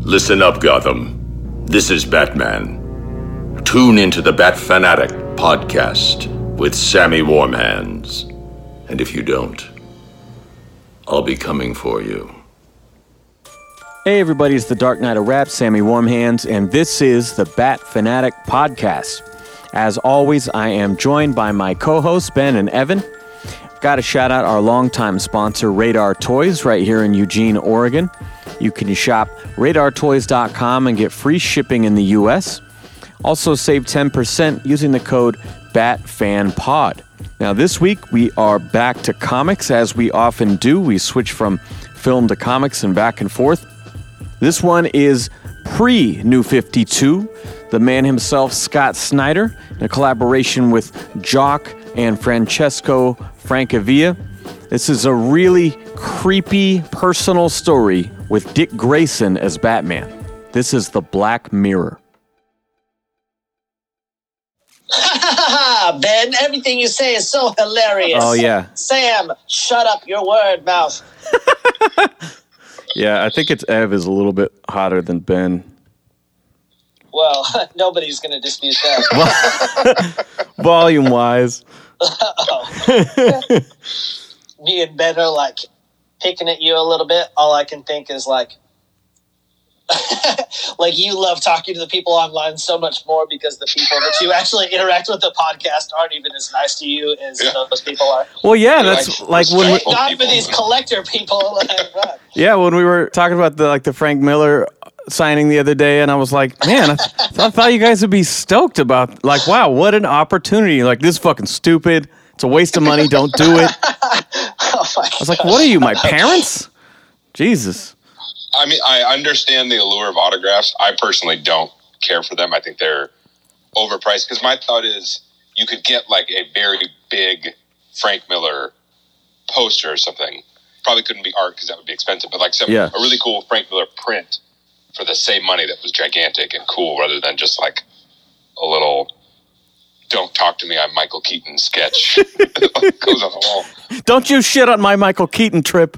Listen up, Gotham. This is Batman. Tune into the Bat Fan Addict podcast with Sammy Warmhands. And if you don't, I'll be coming for you. Hey, everybody, it's the Dark Knight of Rap, Sammy Warmhands, and this is the Bat Fan Addict Podcast. As always, I am joined by my co hosts, Ben and Evan. Got to shout out our longtime sponsor, Radar Toys, right here in Eugene, Oregon. You can shop radartoys.com and get free shipping in the US. Also, save 10% using the code BATFANPOD. Now, this week we are back to comics as we often do. We switch from film to comics and back and forth. This one is pre New 52, the man himself, Scott Snyder, in a collaboration with Jock and Francesco Francavilla. This is a really creepy personal story with Dick Grayson as Batman. This is The Black Mirror. ben, everything you say is so hilarious. Oh, yeah. Sam, shut up your word mouth. Yeah, I think it's Ev is a little bit hotter than Ben. Well, nobody's going to dispute that. Volume wise. Me and Ben are like picking at you a little bit. All I can think is like, like you love talking to the people online so much more because the people that you actually interact with the podcast aren't even as nice to you as Yeah. those people are. Well, yeah, that's like when we, respectful Not for these collector people. Like, yeah when we were talking about the like the Frank Miller signing the other day, and I was like, man, I, th- I thought you guys would be stoked about like, wow, what an opportunity! Like this is fucking stupid. It's a waste of money. Don't do it. I oh my was like, what are you, my parents? Jesus. I mean, I understand the allure of autographs. I personally don't care for them. I think they're overpriced because my thought is you could get like a very big Frank Miller poster or something. Probably couldn't be art because that would be expensive, but like some Yeah. a really cool Frank Miller print for the same money that was gigantic and cool, rather than just like a little "Don't talk to me, I'm Michael Keaton" sketch goes on the wall. Don't you shit on my Michael Keaton trip.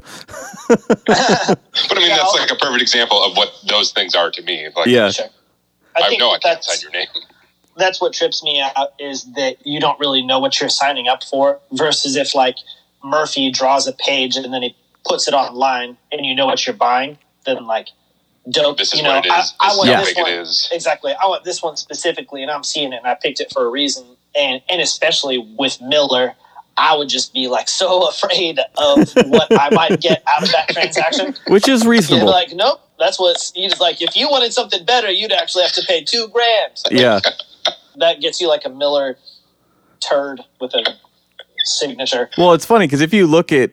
But I mean, Yeah, that's I'll- like a perfect example of what those things are to me. Like, Yeah. Sure. I, I think know I can't sign your name. that's what trips me out is that you don't really know what you're signing up for versus if like Murphy draws a page and then he puts it online and you know what you're buying, then like dope. This is you know, what it is. I, This I is want how this big one is. exactly. I want this one specifically, and I'm seeing it, and I picked it for a reason. And and especially with Miller, I would just be like so afraid of what I might get out of that transaction. Which is You'd reasonable. like, nope, that's what he's like. If you wanted something better, you'd actually have to pay two grand yeah. that gets you like a Miller turd with a signature. Well, it's funny because if you look at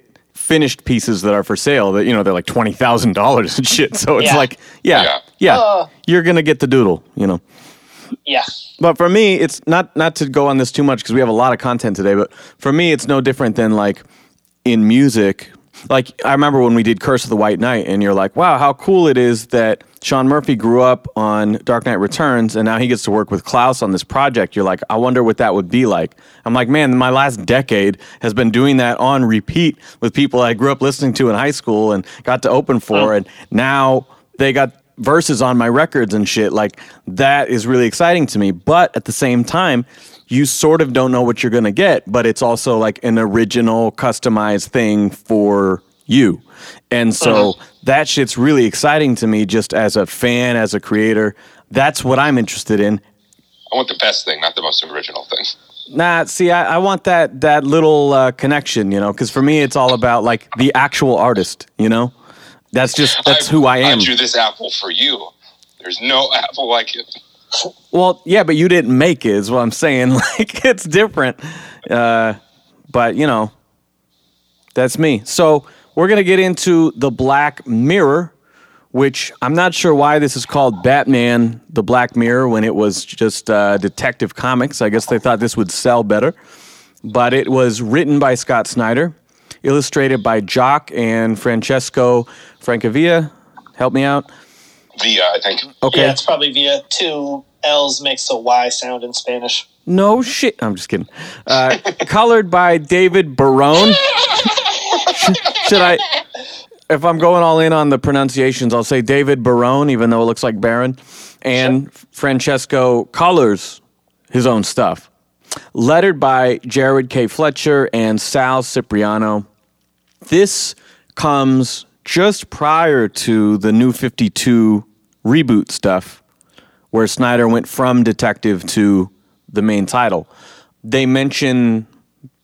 finished pieces that are for sale, that you know they're like twenty thousand dollars and shit. So it's Yeah. like, yeah, yeah, Yeah. Uh. you're gonna get the doodle, you know. Yeah, But for me, it's not not to go on this too much because we have a lot of content today. But for me, it's no different than like in music. Like I remember when we did Curse of the White Knight, and you're like, wow, how cool it is that Sean Murphy grew up on Dark Knight Returns, and now he gets to work with Klaus on this project. You're like, I wonder what that would be like. I'm like, man, my last decade has been doing that on repeat with people I grew up listening to in high school and got to open for, oh. and now they got verses on my records and shit. Like that is really exciting to me. But at the same time, you sort of don't know what you're gonna get, but it's also like an original, customized thing for you. And so that shit's really exciting to me just as a fan, as a creator. That's what I'm interested in. I want the best thing, not the most original thing. Nah, see, I, I want that that little uh, connection, you know, because for me, it's all about like the actual artist, you know. That's just that's who I am. I drew this apple for you. There's no apple like it. Well, yeah, but you didn't make it, is what I'm saying. Like, it's different. Uh, but, you know, that's me. So, we're to get into The Black Mirror, which I'm not sure why this is called Batman The Black Mirror when it was just uh, Detective Comics. I guess they thought this would sell better. But it was written by Scott Snyder, illustrated by Jock and Francesco Francavilla. Help me out. Via, I think. Okay. yeah, it's probably via two L's makes a Y sound in Spanish. No shit. I'm just kidding. Uh, colored by David Barone. Should I? if I'm going all in on the pronunciations, I'll say David Barone, even though it looks like Baron, and Francesco colors his own stuff. Lettered by Jared K. Fletcher and Sal Cipriano. This comes just prior to the new 52 reboot stuff, where Snyder went from detective to the main title. They mention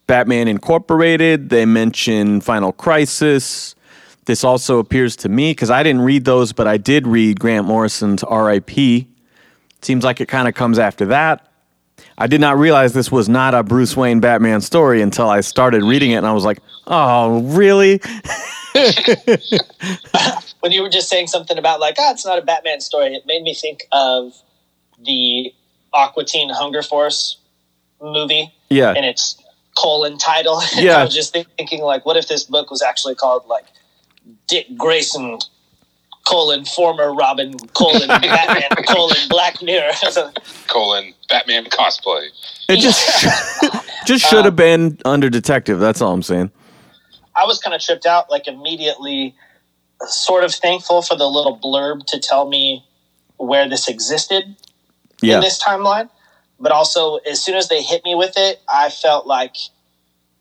Batman Incorporated, they mention Final Crisis. This also appears to me, because I didn't read those, but I did read Grant Morrison's RIP. Seems like it kind of comes after that. I did not realize this was not a Bruce Wayne Batman story until I started reading it, and I was like, "Oh, really?" when you were just saying something about like, ah, it's not a Batman story, it made me think of the Aqua Teen Hunger Force movie. Yeah. And its colon title. Yeah. I was just thinking like, what if this book was actually called like Dick Grayson colon former Robin colon Batman colon Black Mirror. Colon Batman cosplay. It just just should have been under detective. That's all I'm saying. I was kind of tripped out, like immediately, sort of thankful for the little blurb to tell me where this existed Yeah. in this timeline. But also, as soon as they hit me with it, I felt like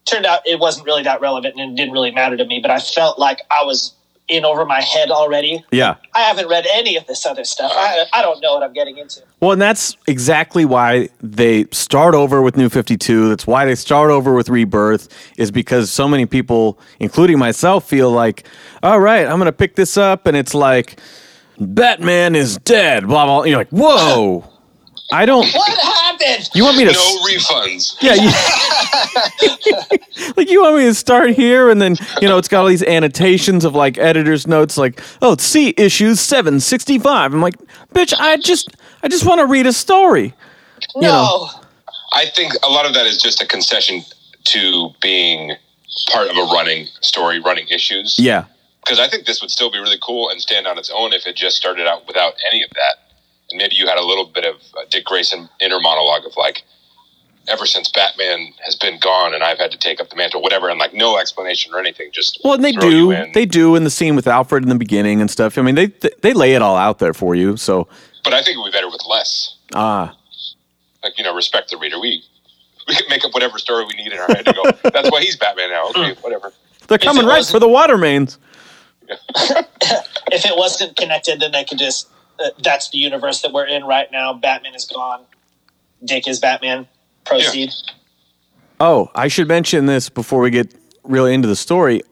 turned out it wasn't really that relevant and it didn't really matter to me. But I felt like I was in over my head already. Yeah. I haven't read any of this other stuff. I, I don't know what I'm getting into. Well, and that's exactly why they start over with New 52. That's why they start over with Rebirth, is because so many people, including myself, feel like, all right, I'm going to pick this up. And it's like, Batman is dead, blah, blah. You're like, whoa. I don't. What You want me to. No refunds. Yeah, you, like you want me to start here, and then you know it's got all these annotations of like editors' notes, like oh, it's see issues seven sixty five. I'm like, bitch, I just I just want to read a story. No. know. I think a lot of that is just a concession to being part of a running story, running issues. Yeah, Because I think this would still be really cool and stand on its own if it just started out without any of that. And maybe you had a little bit of uh, Dick Grayson inner monologue of like, ever since Batman has been gone and I've had to take up the mantle, whatever, and like no explanation or anything. Just well, and they throw do they do in the scene with Alfred in the beginning and stuff. I mean, they they lay it all out there for you. So But I think it would be better with less. ah, Like you know, respect the reader. We we can make up whatever story we need in our head to go. That's why he's Batman now. Okay, whatever. they're coming right for the water mains. if it wasn't connected, then they could just. That's the universe that we're in right now. Batman is gone. Dick is Batman. Proceed. Oh, I should mention this before we get really into the story.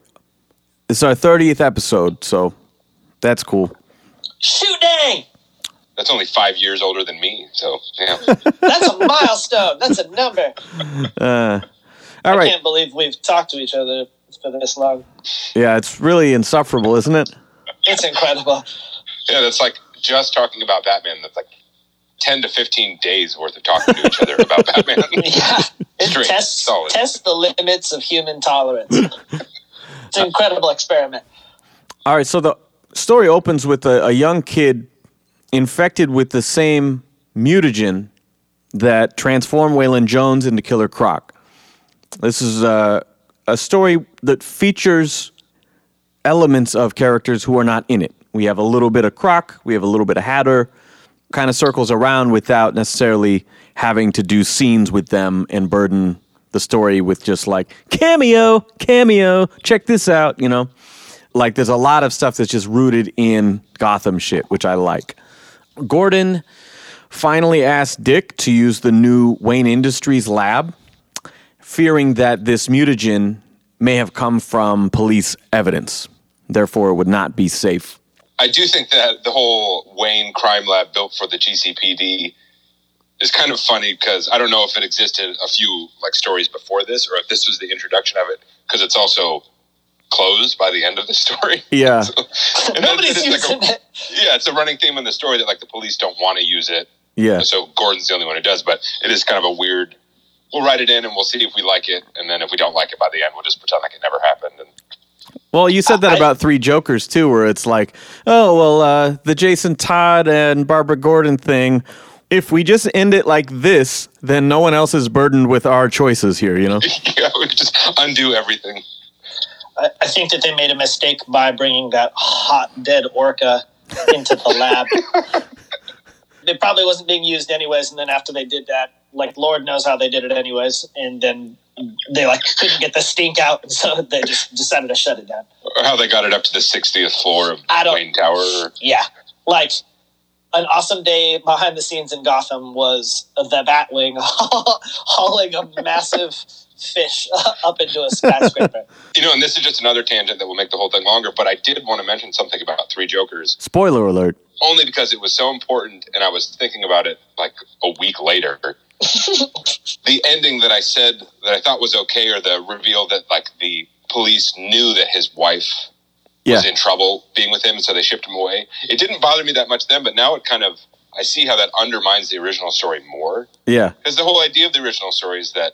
It's our 30th episode, so that's cool. Shoot dang! That's only five years older than me. So yeah. That's a milestone. That's a number. Uh, all I right. can't believe we've talked to each other for this long. Yeah, it's really insufferable, isn't it? It's incredible. Yeah, that's like just talking about Batman. That's like ten to fifteen days worth of talking to each other about Batman. Yeah. It tests, solid. tests the limits of human tolerance. it's an incredible experiment. All right, so the story opens with a, a young kid infected with the same mutagen that transformed Waylon Jones into Killer Croc. This is a, a story that features elements of characters who are not in it. We have a little bit of Croc, we have a little bit of Hatter, kind of circles around without necessarily having to do scenes with them and burden the story with just like cameo, cameo, check this out, you know? Like there's a lot of stuff that's just rooted in Gotham shit, which I like. Gordon finally asked Dick to use the new Wayne Industries lab, fearing that this mutagen may have come from police evidence. Therefore, it would not be safe. I do think that the whole Wayne crime lab built for the GCPD is kind of funny because I don't know if it existed a few like stories before this or if this was the introduction of it because it's also closed by the end of the story. Yeah. And then Nobody's it's using like a, it. Yeah, it's a running theme in the story that like the police don't want to use it. Yeah. So Gordon's the only one who does, but it is kind of a weird. We'll write it in and we'll see if we like it, and then if we don't like it by the end, we'll just pretend like it never happened. And Well, you said that I- about Three Jokers too, where it's like, oh, well, uh, the Jason Todd and Barbara Gordon thing. If we just end it like this, then no one else is burdened with our choices here, you know? yeah, we just undo everything. I, I think that they made a mistake by bringing that hot dead orca into the lab. it probably wasn't being used anyways, and then after they did that, like Lord knows how they did it anyways, and then they like couldn't get the stink out, and so they just decided to shut it down. Or how they got it up to the 60th floor of I don't- Wayne Tower. Yeah, like an awesome day behind the scenes in Gotham was the Batwing hauling a massive fish up into a skyscraper. You know, and this is just another tangent that will make the whole thing longer, but I did want to mention something about Three Jokers, Spoiler alert. only because it was so important and I was thinking about it like a week later. The ending that I said that I thought was okay, or the reveal that like the police knew that his wife was in trouble being with him, and so they shipped him away. It didn't bother me that much then, but now it kind of I see how that undermines the original story more. Yeah. Because the whole idea of the original story is that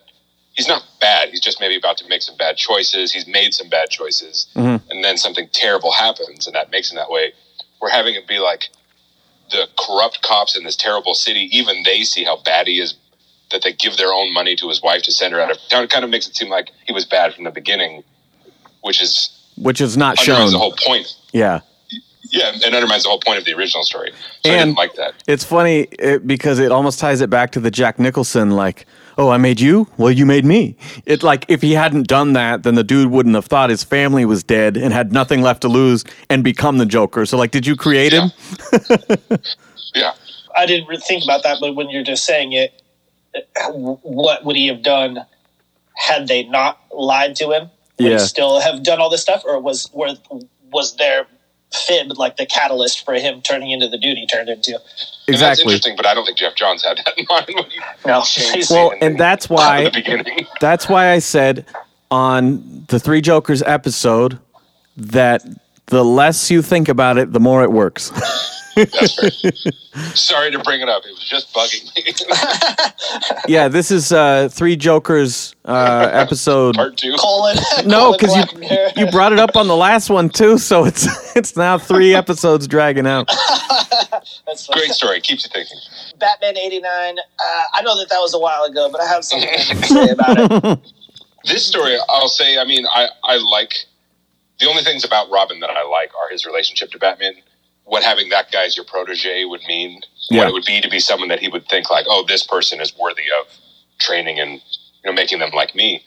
he's not bad. He's just maybe about to make some bad choices. He's made some bad choices, Mhm. and then something terrible happens, and that makes him that way. We're having it be like the corrupt cops in this terrible city. Even they see how bad he is. That they give their own money to his wife to send her out of town. It kind of makes it seem like he was bad from the beginning, which is Which is not shown. the whole point. Yeah. Yeah, and undermines the whole point of the original story. So I And- didn't like that. It's funny it, because it almost ties it back to the Jack Nicholson, like, oh, I made you? Well, you made me. It like if he hadn't done that, then the dude wouldn't have thought his family was dead and had nothing left to lose and become the Joker. So, like, did you create him? Yeah. I didn't think about that, but when you're just saying it, what would he have done had they not lied to him? Would Yeah. he still have done all this stuff, or was were, was their fib like the catalyst for him turning into the dude he turned into? And that's Exactly. interesting, but I don't think Geoff Johns had that in mind when he No, Well, and that's why the beginning. that's why I said on the Three Jokers episode that the less you think about it, the more it works. That's fair. Sorry to bring it up. It was just bugging me. yeah, this is uh, Three Jokers uh, episode. Part two. colon. No, because you you brought it up on the last one too, so it's it's now three episodes dragging out. That's fine. Great story. Keeps you thinking. Batman '89. Uh, I know that that was a while ago, but I have something to say about it. This story, I'll say, I mean, I, I like the only things about Robin that I like are his relationship to Batman. What having that guy as your protege would mean, Yeah. what it would be to be someone that he would think like, oh, this person is worthy of training and you know making them like me.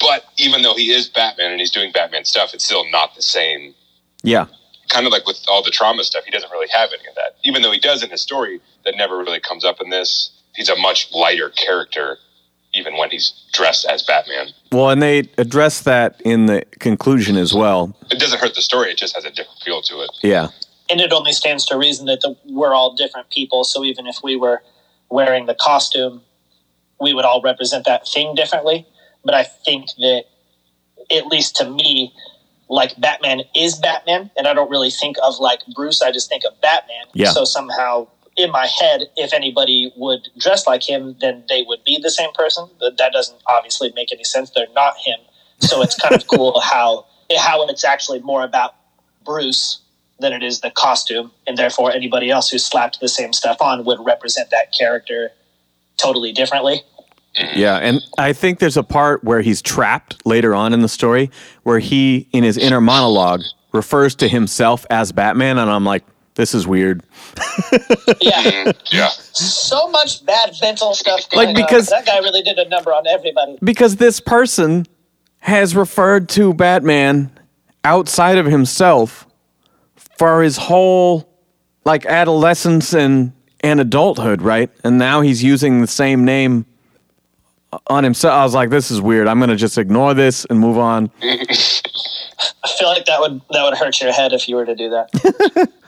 But even though he is Batman and he's doing Batman stuff, it's still not the same Yeah, kind of like with all the trauma stuff, he doesn't really have any of that. Even though he does in his story, that never really comes up in this. He's a much lighter character, even when he's dressed as Batman. well, and they address that in the conclusion as well. It doesn't hurt the story; it just has a different feel to it. Yeah, and it only stands to reason that the, we're all different people. So even if we were wearing the costume, we would all represent that thing differently. But I think that, at least to me, like Batman is Batman, and I don't really think of like Bruce. I just think of Batman. Yeah. So somehow in my head, if anybody would dress like him, then they would be the same person. That that doesn't obviously make any sense. They're not him. So it's kind of cool how how it's actually more about Bruce than it is the costume, and therefore anybody else who slapped the same stuff on would represent that character totally differently. Mm-hmm. yeah, and I think there's a part where he's trapped later on in the story where he, in his inner monologue, refers to himself as Batman, and I'm like, this is weird. Yeah, mm, Yeah, so much bad mental stuff. Like, Going on. because- that guy really did a number on everybody. because this person has referred to Batman outside of himself for his whole like adolescence and and adulthood, right? And now he's using the same name on himself. I was like, this is weird. I'm gonna just ignore this and move on. I feel like that would that would hurt your head if you were to do that.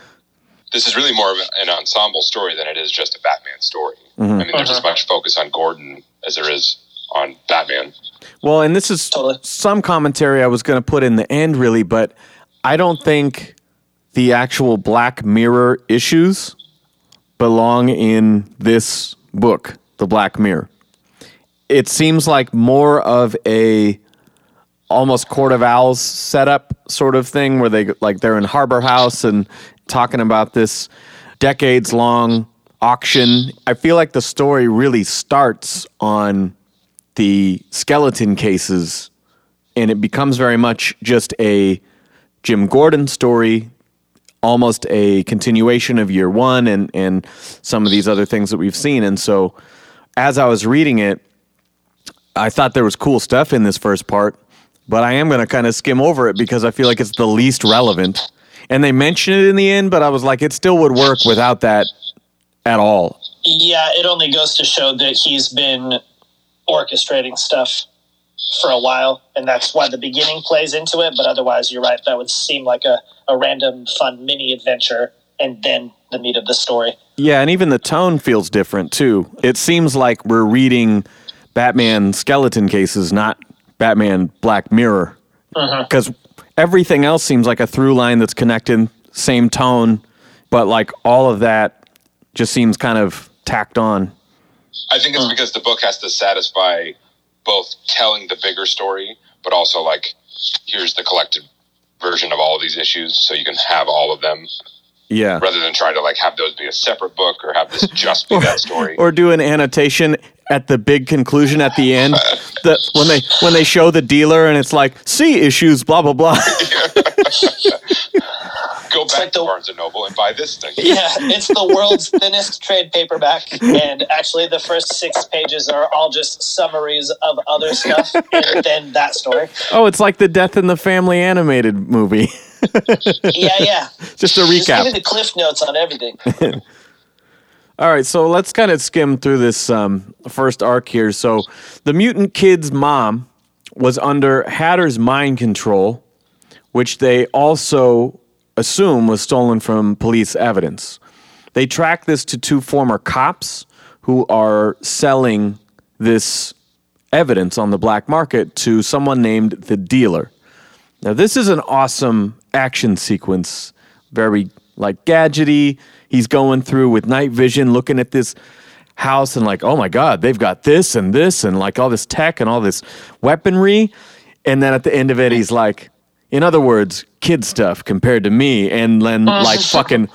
this is really more of an ensemble story than it is just a Batman story. Mm-hmm. I mean, there's as uh-huh. much focus on Gordon as there is on Batman. Well, and this is Totally. some commentary I was going to put in the end, really, but I don't think the actual Black Mirror issues belong in this book, The Black Mirror. It seems like more of a almost Court of Owls setup sort of thing where they like they're in Harbor House and talking about this decades long auction. I feel like the story really starts on the skeleton cases and it becomes very much just a Jim Gordon story, almost a continuation of year one and, and some of these other things that we've seen. And so as I was reading it, I thought there was cool stuff in this first part, but I am going to kind of skim over it because I feel like it's the least relevant. And they mention it in the end, but I was like, it still would work without that at all. Yeah, it only goes to show that he's been orchestrating stuff for a while, and that's why the beginning plays into it. But otherwise, you're right. That would seem like a, a random, fun mini adventure, and then the meat of the story. Yeah, and even the tone feels different too. It seems like we're reading Batman skeleton cases, not Batman Black Mirror. Mm-hmm. Because everything else seems like a through line that's connected, same tone, but like all of that just seems kind of tacked on. I think it's hmm. because the book has to satisfy both telling the bigger story, but also like here's the collected version of all of these issues, so you can have all of them Yeah. rather than trying to like have those be a separate book or have this just be that story. Or do an annotation at the big conclusion at the end. that when they when they show the dealer and it's like see issues blah blah blah. Go back like to the- Barnes and Noble and buy this thing. Yeah, it's the world's thinnest trade paperback, and actually, the first six pages are all just summaries of other stuff, and then that story. oh, it's like the Death in the Family animated movie. Yeah, yeah. Just a Just recap. the cliff notes on everything. All right, so let's kind of skim through this um, first arc here. So, the mutant kid's mom was under Hatter's mind control, which they also assume was stolen from police evidence. They track this to two former cops who are selling this evidence on the black market to someone named the dealer. Now, this is an awesome action sequence, very like gadgety. He's going through with night vision, looking at this house and like, oh my God, they've got this and this and like all this tech and all this weaponry. And then at the end of it, he's like, in other words, kid stuff compared to me. And then like fucking,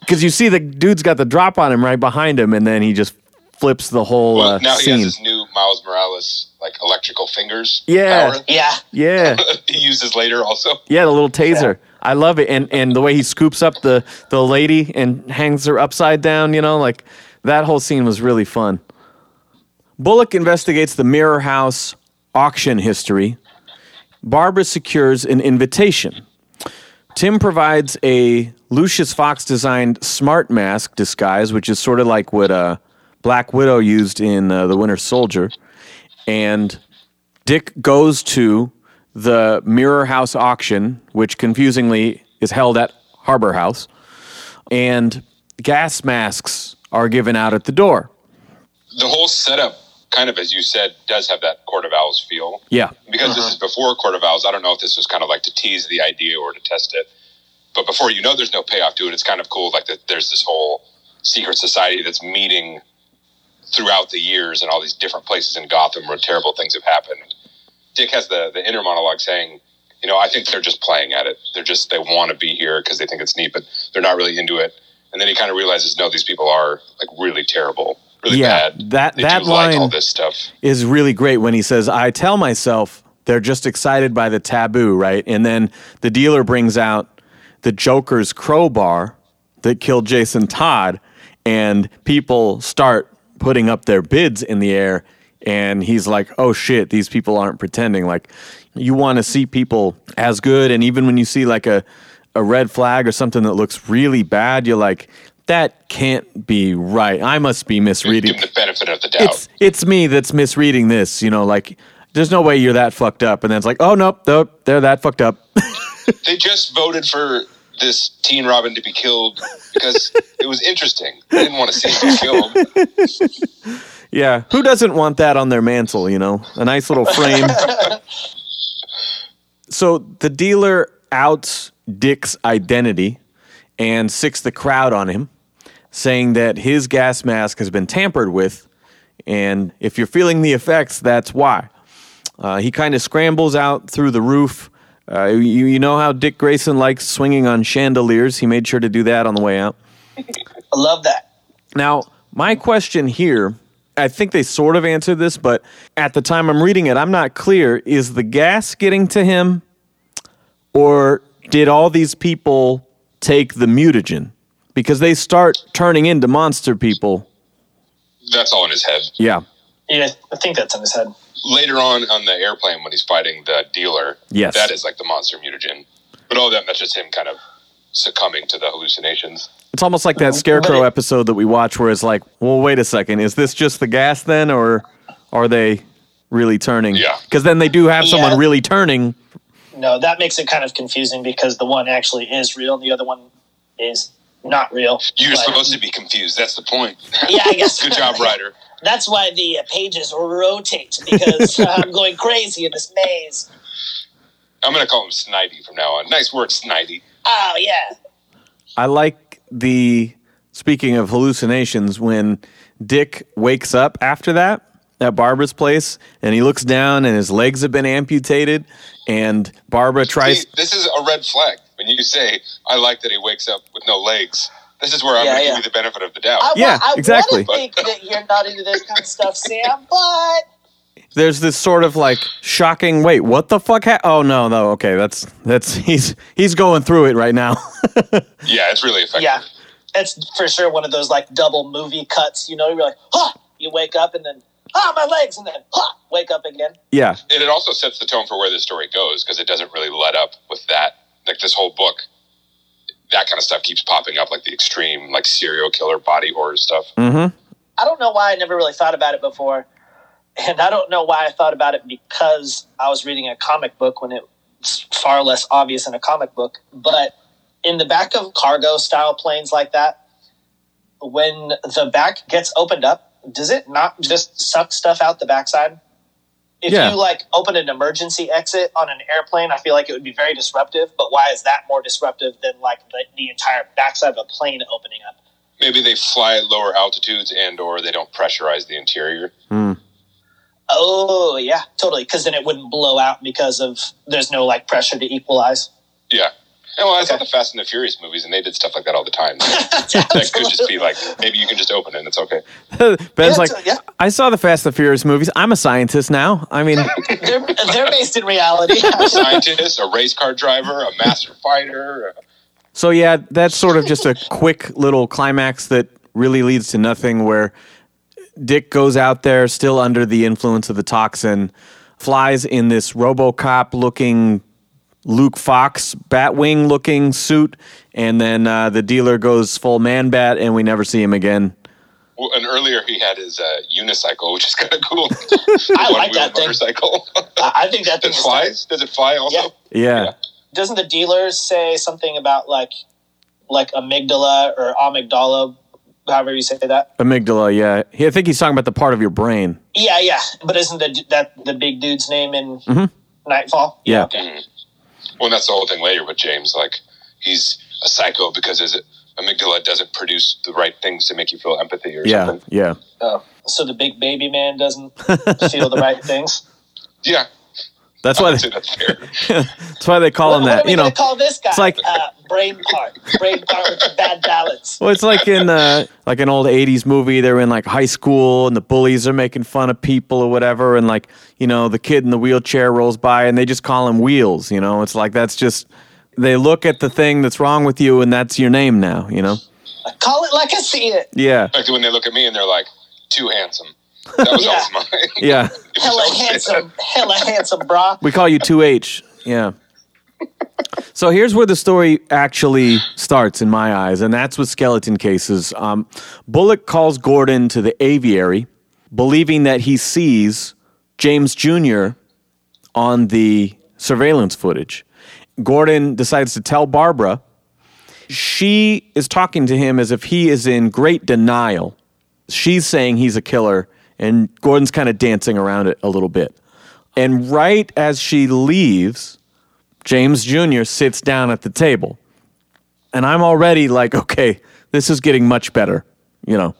because you see the dude's got the drop on him right behind him, and then he just flips the whole Well, uh, scene. Has his new Miles Morales like electrical fingers. Yeah. power. Yeah, yeah. he uses later also. Yeah, the little taser. I love it, and and the way he scoops up the the lady and hangs her upside down. You know, like that whole scene was really fun. Bullock investigates the Mirror House auction history. Barbara secures an invitation. Tim provides a Lucius Fox designed smart mask disguise, which is sort of like what uh, Black Widow used in uh, The Winter Soldier. And Dick goes to the Mirror House auction, which confusingly is held at Harbor House, and gas masks are given out at the door. The whole setup, kind of as you said, does have that Court of Owls feel. Yeah. Because this is before Court of Owls, I don't know if this was kind of like to tease the idea or to test it. But before you know there's no payoff to it, it's kind of cool. Like that there's this whole secret society that's meeting throughout the years and all these different places in Gotham where terrible things have happened. Dick has the, the inner monologue saying, you know, I think they're just playing at it. They're just, they want to be here because they think it's neat, but they're not really into it. And then he kind of realizes, no, these people are like really terrible, really Yeah, bad. that- they that do like all line- this stuff. is really great when he says, I tell myself they're just excited by the taboo, right? And then the dealer brings out the Joker's crowbar that killed Jason Todd, and people start putting up their bids in the air. And he's like, oh shit, these people aren't pretending. Like, you want to see people as good. And even when you see like a, a red flag or something that looks really bad, you're like, that can't be right. I must be misreading Give the benefit of the doubt. it's it's me that's misreading this. You know, like there's no way you're that fucked up, and then it's like, oh nope, nope, they're that fucked up. they just voted for this teen Robin to be killed because it was interesting. They didn't want to see him killed. yeah, who doesn't want that on their mantle? You know, a nice little frame. so the dealer outs Dick's identity and sicks the crowd on him, saying that his gas mask has been tampered with, and if you're feeling the effects, that's why. Uh, he kind of scrambles out through the roof. Uh, you, you know how Dick Grayson likes swinging on chandeliers. He made sure to do that on the way out. I love that. Now, my question here I think they sort of answered this, but at the time I'm reading it, I'm not clear. Is the gas getting to him, or did all these people take the mutagen? Because they start turning into monster people. That's all in his head. Yeah. Yeah, I think that's in his head. Later on on the airplane when he's fighting the dealer, Yes. that is like the monster mutagen. But all of that, that's just him kind of succumbing to the hallucinations. It's almost like that But Scarecrow it- episode that we watch where it's like, well, wait a second, is this just the gas then, or are they really turning? Yeah. Because then they do have someone Yeah. really turning. No, that makes it kind of confusing because the one actually is real and the other one is not real. You're But- supposed to be confused. That's the point. Yeah, I guess. Good job, writer. That's why the uh, pages rotate because I'm going crazy in this maze. I'm going to call him Snidey from now on. Nice work, Snidey. Oh yeah, I like the, speaking of hallucinations, when Dick wakes up after that at Barbara's place and he looks down and his legs have been amputated and Barbara tries. See, this is a red flag. When you say, I like that he wakes up with no legs, this is where I'm Yeah, going to yeah. give you the benefit of the doubt. I, Yeah, wa- I exactly. want to think that you're not into this kind of stuff, Sam, but there's this sort of like shocking wait what the fuck ha- oh no no okay that's that's he's he's going through it right now yeah, it's really effective. yeah, it's for sure one of those like double movie cuts. You know, you're like, huh, you wake up and then, ah, my legs, and then, huh, wake up again. yeah And it also sets the tone for where the story goes because it doesn't really let up with that. Like this whole book, that kind of stuff keeps popping up, like the extreme, like serial killer body horror stuff. mm-hmm I don't know why I never really thought about it before. And I don't know why I thought about it because I was reading a comic book when it's far less obvious in a comic book. But in the back of cargo style planes like that, when the back gets opened up, does it not just suck stuff out the backside? If Yeah. you like open an emergency exit on an airplane, I feel like it would be very disruptive. But why is that more disruptive than like the, the entire backside of a plane opening up? Maybe they fly at lower altitudes and or they don't pressurize the interior. Hmm. Oh yeah, totally. Because then it wouldn't blow out because of there's no like pressure to equalize. Yeah. And well, I saw Okay. the Fast and the Furious movies, and they did stuff like that all the time. that could just be like maybe you can just open it and it's okay. ben's Yeah, like uh, yeah. i saw the fast and the furious movies i'm a scientist now i mean They're they're based in reality. A scientist, a race car driver, a master fighter. so yeah that's sort of just a quick little climax that really leads to nothing where dick goes out there still under the influence of the toxin flies in this robocop looking luke fox batwing looking suit and then uh, the dealer goes full man bat and we never see him again Well, and earlier he had his uh, unicycle, which is kind of cool. I like that thing. motorcycle. I I think that thing it is flies. Does it fly also? Yeah. yeah. Yeah. Doesn't the dealer say something about like like amygdala or amygdala, however you say that? amygdala yeah i think he's talking about the part of your brain Yeah, yeah. But isn't the, that the big dude's name in Mhm. Knightfall? Yeah. Okay. Well, that's the whole thing later with James. Like he's a psycho because his amygdala doesn't produce the right things to make you feel empathy or yeah something. yeah Oh, so the big baby man doesn't feel the right things. Yeah, that's why they, that's fair. that's why they call What, him that you know gonna call this guy? it's like- uh, brain part, brain part with the bad balance. Well, it's like in uh, like an old '80s movie. They're in like high school, and the bullies are making fun of people or whatever, and like you know, the kid in the wheelchair rolls by, and they just call him Wheels. You know, it's like that's just they look at the thing that's wrong with you, and that's your name now. You know? I Call it like I see it. Yeah, like when they look at me and they're like, "Too handsome." That was Yeah. always mine. yeah. Hella handsome, hella handsome, brah. We call you 2H. Yeah. So here's where the story actually starts in my eyes, and that's with skeleton cases. Um, Bullock calls Gordon to the aviary, believing that he sees James Jr. on the surveillance footage. Gordon decides to tell Barbara. She is talking to him as if he is in great denial. She's saying he's a killer, and Gordon's kind of dancing around it a little bit. And right as she leaves, James Jr. sits down at the table. And I'm already like, okay, this is getting much better, you know.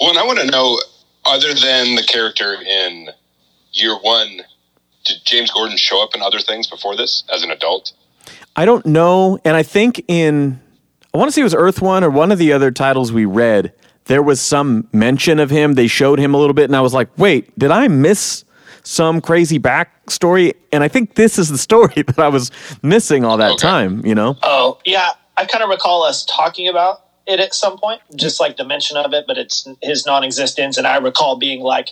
Well, and I want to know, other than the character in year one, did James Gordon show up in other things before this as an adult? I don't know. And I think in, I want to say it was Earth One or one of the other titles we read, there was some mention of him. They showed him a little bit, and I was like, wait, did I miss some crazy backstory? And I think this is the story that I was missing all that Okay. time. You know? Oh, yeah. I kind of recall us talking about it at some point, just like the mention of it, but it's his non existence. And I recall being like,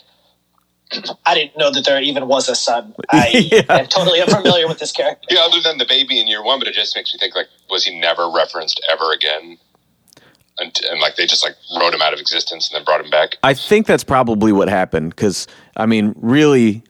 I didn't know that there even was a son. I Yeah. am totally unfamiliar with this character. Yeah, other than the baby in year one, but it just makes me think like, was he never referenced ever again? And, and like they just like wrote him out of existence and then brought him back. I think that's probably what happened because I mean, really,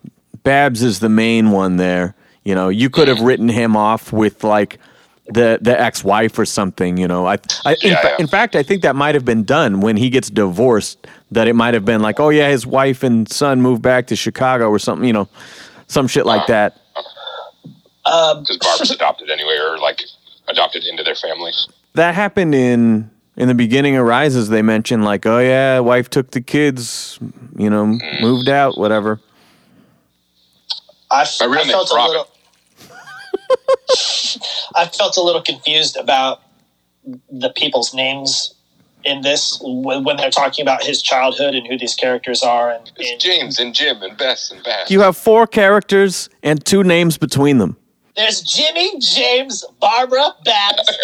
Babs is the main one there. You know, you could have written him off with like the the ex wife or something. You know, I, I in, Yeah, fa- yeah. in fact, I think that might have been done when he gets divorced. That it might have been like, oh yeah, his wife and son moved back to Chicago or something. You know, some shit like that. Um, because Barbara's adopted anyway, or like adopted into their family. That happened in in the beginning of Rises. They mention like, oh yeah, wife took the kids. You know, moved out, whatever. I, f- I read I felt a little. I felt a little confused about the people's names in this when, when they're talking about his childhood and who these characters are. And, It's and James and Jim and Bess and Bass. You have four characters and two names between them. There's Jimmy, James, Barbara, Babs,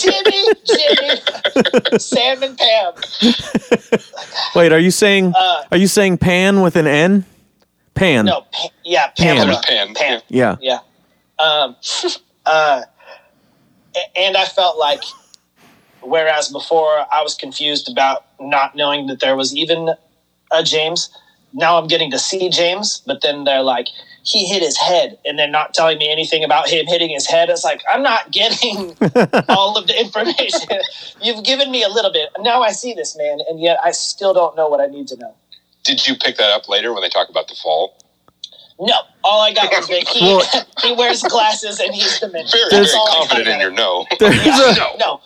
Jimmy, Jimmy, Sam, and Pam. Wait, are you saying Uh, are you saying Pan with an N? Pan. No, pa- yeah, Pam. Pamela. Pan, Pam. Yeah. Yeah. Um, uh, and I felt like, whereas before I was confused about not knowing that there was even a James, now I'm getting to see James, but then they're like, he hit his head, and they're not telling me anything about him hitting his head. It's like, I'm not getting all of the information. You've given me a little bit. Now I see this man, and yet I still don't know what I need to know. Did you pick that up later when they talk about the fall? No, all I got was that he, Well- he wears glasses and he's dementia. Very, That's very confident in your no. There's it. a Yeah, no,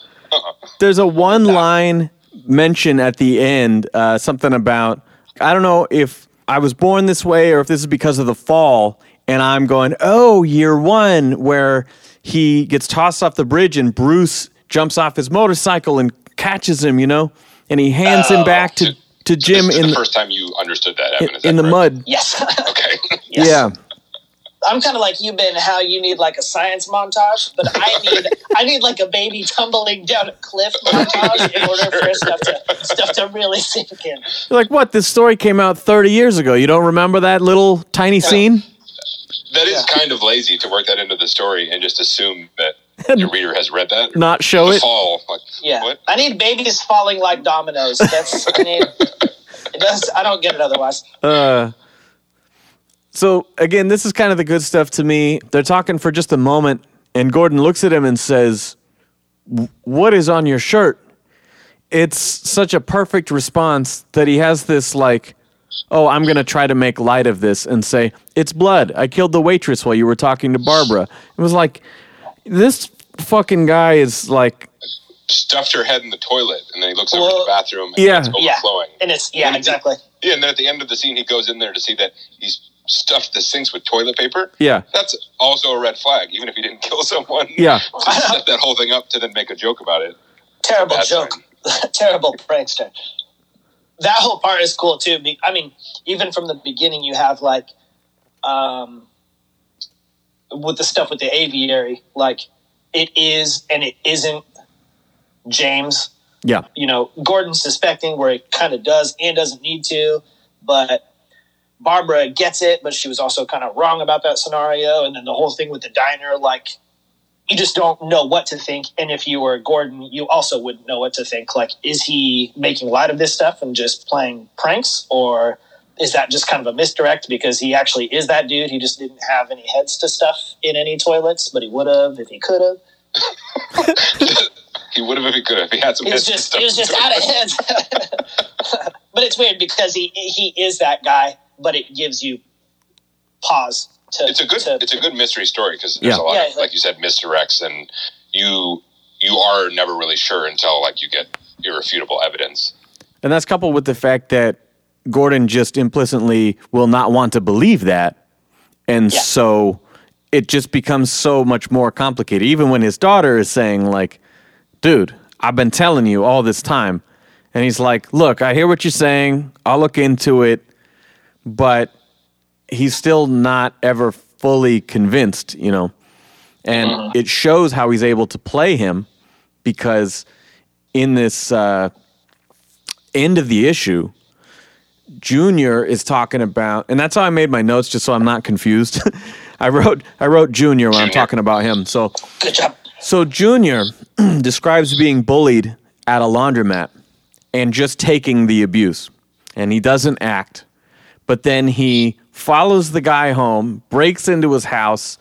there's a one line mention at the end, uh, something about I don't know if I was born this way or if this is because of the fall, and I'm going, oh, year one, where he gets tossed off the bridge and Bruce jumps off his motorcycle and catches him, you know, and he hands him Oh. back to to So Jim this is in the the, first time you understood that, Evan. Is in that the correct? mud. yes. Okay. yes. Yeah. I'm kind of like you, Ben. How you need like a science montage, but I need I need like a baby tumbling down a cliff montage in order for stuff to stuff to really sink in. You're like, what? This story came out 30 years ago. You don't remember that little tiny scene? That is Yeah. kind of lazy to work that into the story and just assume that your reader has read that. Not show the it? fall. Like, Yeah, What? I need babies falling like dominoes. That's I need. It does. I don't get it otherwise. Uh, so again, this is kind of the good stuff to me. They're talking for just a moment, and Gordon looks at him and says, "What is on your shirt?" It's such a perfect response that he has this like, "Oh, I'm gonna try to make light of this and say it's blood. I killed the waitress while you were talking to Barbara." It was like, this fucking guy is like, stuffed her head in the toilet, and then he looks over the bathroom and yeah. it's Yeah, and it's yeah, And- exactly. Yeah, and then at the end of the scene, he goes in there to see that he's stuffed the sinks with toilet paper. yeah, That's also a red flag, even if he didn't kill someone. yeah. To set that whole thing up to then make a joke about it. terrible Bad joke, terrible prankster. That whole part is cool too. I mean, even from the beginning, you have like, um, with the stuff with the aviary, like it is and it isn't James. Yeah. You know, Gordon suspecting where it kind of does and doesn't need to, but Barbara gets it, but she was also kind of wrong about that scenario. And then the whole thing with the diner, like you just don't know what to think. And if you were Gordon, you also wouldn't know what to think. Like, is he making light of this stuff and just playing pranks, or is that just kind of a misdirect because he actually is that dude? He just didn't have any heads to stuff in any toilets, but he would have if he could have. He would have if he could have. He had some. He was just he was just out of heads. but it's weird because he he is that guy, but it gives you pause. To, It's a good. to- It's a good mystery story because there's Yeah. a lot Yeah, of, like you said, misdirects, and you you are never really sure until like you get irrefutable evidence. And that's coupled with the fact that Gordon just implicitly will not want to believe that. And Yeah. so it just becomes so much more complicated. Even when his daughter is saying, like, dude, I've been telling you all this time. And he's like, Look, I hear what you're saying. I'll look into it. But he's still not ever fully convinced, you know. And it shows how he's able to play him because in this uh, end of the issue, Junior is talking about, and that's how I made my notes, just so I'm not confused. I wrote I wrote Junior when I'm talking about him. So Good job. so Junior describes being bullied at a laundromat and just taking the abuse, and he doesn't act, but then he follows the guy home, breaks into his house,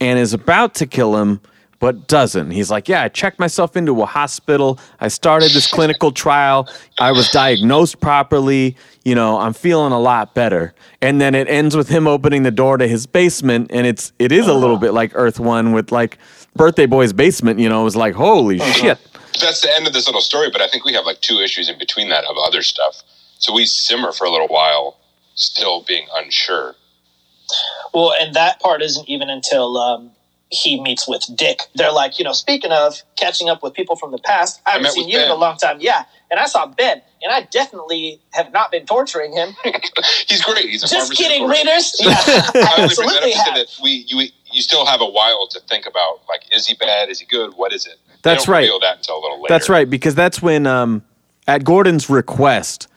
and is about to kill him. But doesn't. He's like, Yeah, I checked myself into a hospital. I started this clinical trial. I was diagnosed properly. You know, I'm feeling a lot better. And then it ends with him opening the door to his basement. And it's, it is a oh, little bit like Earth One with like Birthday Boy's basement, you know, it was like, Holy uh-huh. shit. That's the end of this little story, but I think we have like two issues in between that of other stuff. So we simmer for a little while, still being unsure. Well, and that part isn't even until um, he meets with Dick. They're like, you know, speaking of catching up with people from the past, I haven't met seen with you in a long time. Yeah. And I saw Ben, and I definitely have not been torturing him. He's great. He's a Just kidding, readers. Yeah, I I only bring that up absolutely have. that we you you still have a while to think about like is he bad? Is he good? What is it? That's don't right. Reveal that until a little later. That's right, because that's when, um, at Gordon's request,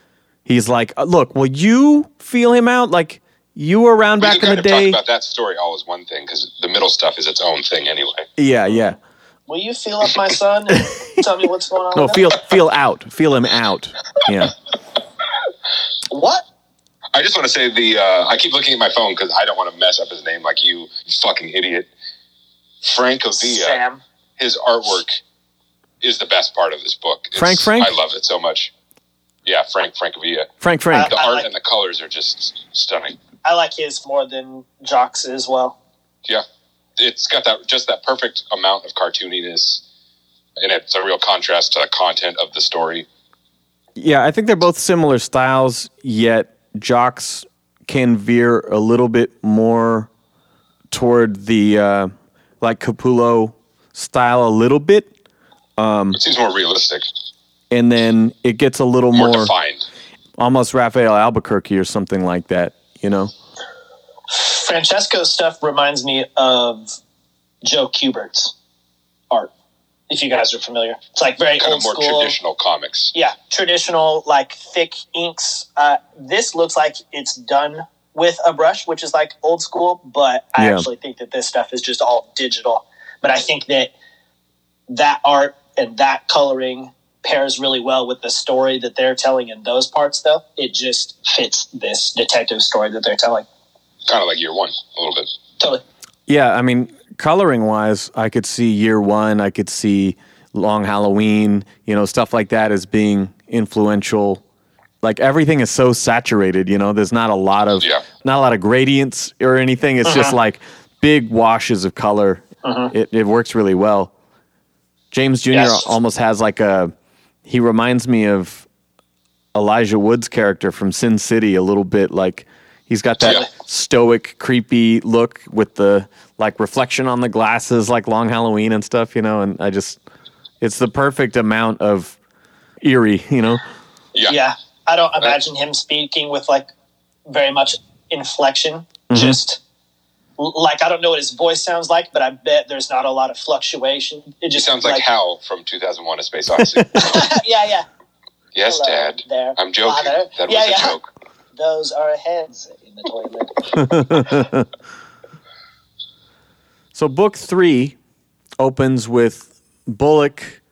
he's like, "Uh, Look, will you feel him out? Like, you were around We back can in kind the day. talk about that story all as one thing because the middle stuff is its own thing anyway. Yeah, yeah. Will you feel up my son and tell me what's going on? No, with feel feel out, feel him out. Yeah, what? I just want to say the uh, I keep looking at my phone because I don't want to mess up his name like you, you fucking idiot. Francavilla, Sam. his artwork is the best part of this book. It's- Frank Frank? I love it so much. Yeah, Frank Francavilla. Frank, Frank. The I art like- and the colors are just stunning. I like his more than Jock's as well. Yeah, it's got that just that perfect amount of cartooniness, and it's a real contrast to the content of the story. Yeah, I think they're both similar styles, yet Jocks can veer a little bit more toward the uh, like Capullo style a little bit, It seems more realistic, and then it gets a little more, more defined. almost Rafael Albuquerque or something like that. You know? Francesco's stuff reminds me of Joe Kubert's art. If you guys are familiar, it's like very Kind old of more school. traditional comics. Yeah, traditional like thick inks. Uh, this looks like it's done with a brush, which is like old school. But I Yeah. actually think that this stuff is just all digital. But I think that that art and that coloring pairs really well with the story that they're telling in those parts. Though it just fits this detective story that they're telling. Kind of like year one, a little bit. Totally. Yeah, I mean, coloring wise, I could see year one, I could see Long Halloween, you know, stuff like that as being influential. Like everything is so saturated, you know, there's not a lot of Yeah. not a lot of gradients or anything. It's just uh-huh. like big washes of color. Uh-huh. It it works really well. James Jr. Yes. almost has like a he reminds me of Elijah Wood's character from Sin City a little bit like he's got that Yeah. stoic creepy look with the like reflection on the glasses like long halloween and stuff you know and i just it's the perfect amount of eerie you know Yeah. Yeah, I don't imagine him speaking with like very much inflection. Mm-hmm. Just l- like I don't know what his voice sounds like, but I bet there's not a lot of fluctuation. It It just sounds like, Hal from 2001: A Space Odyssey. yeah, yeah. yes, Hello Dad. there, I'm joking. Father. That was Yeah, a yeah. joke. Those are heads in the toilet. so book three opens with bullock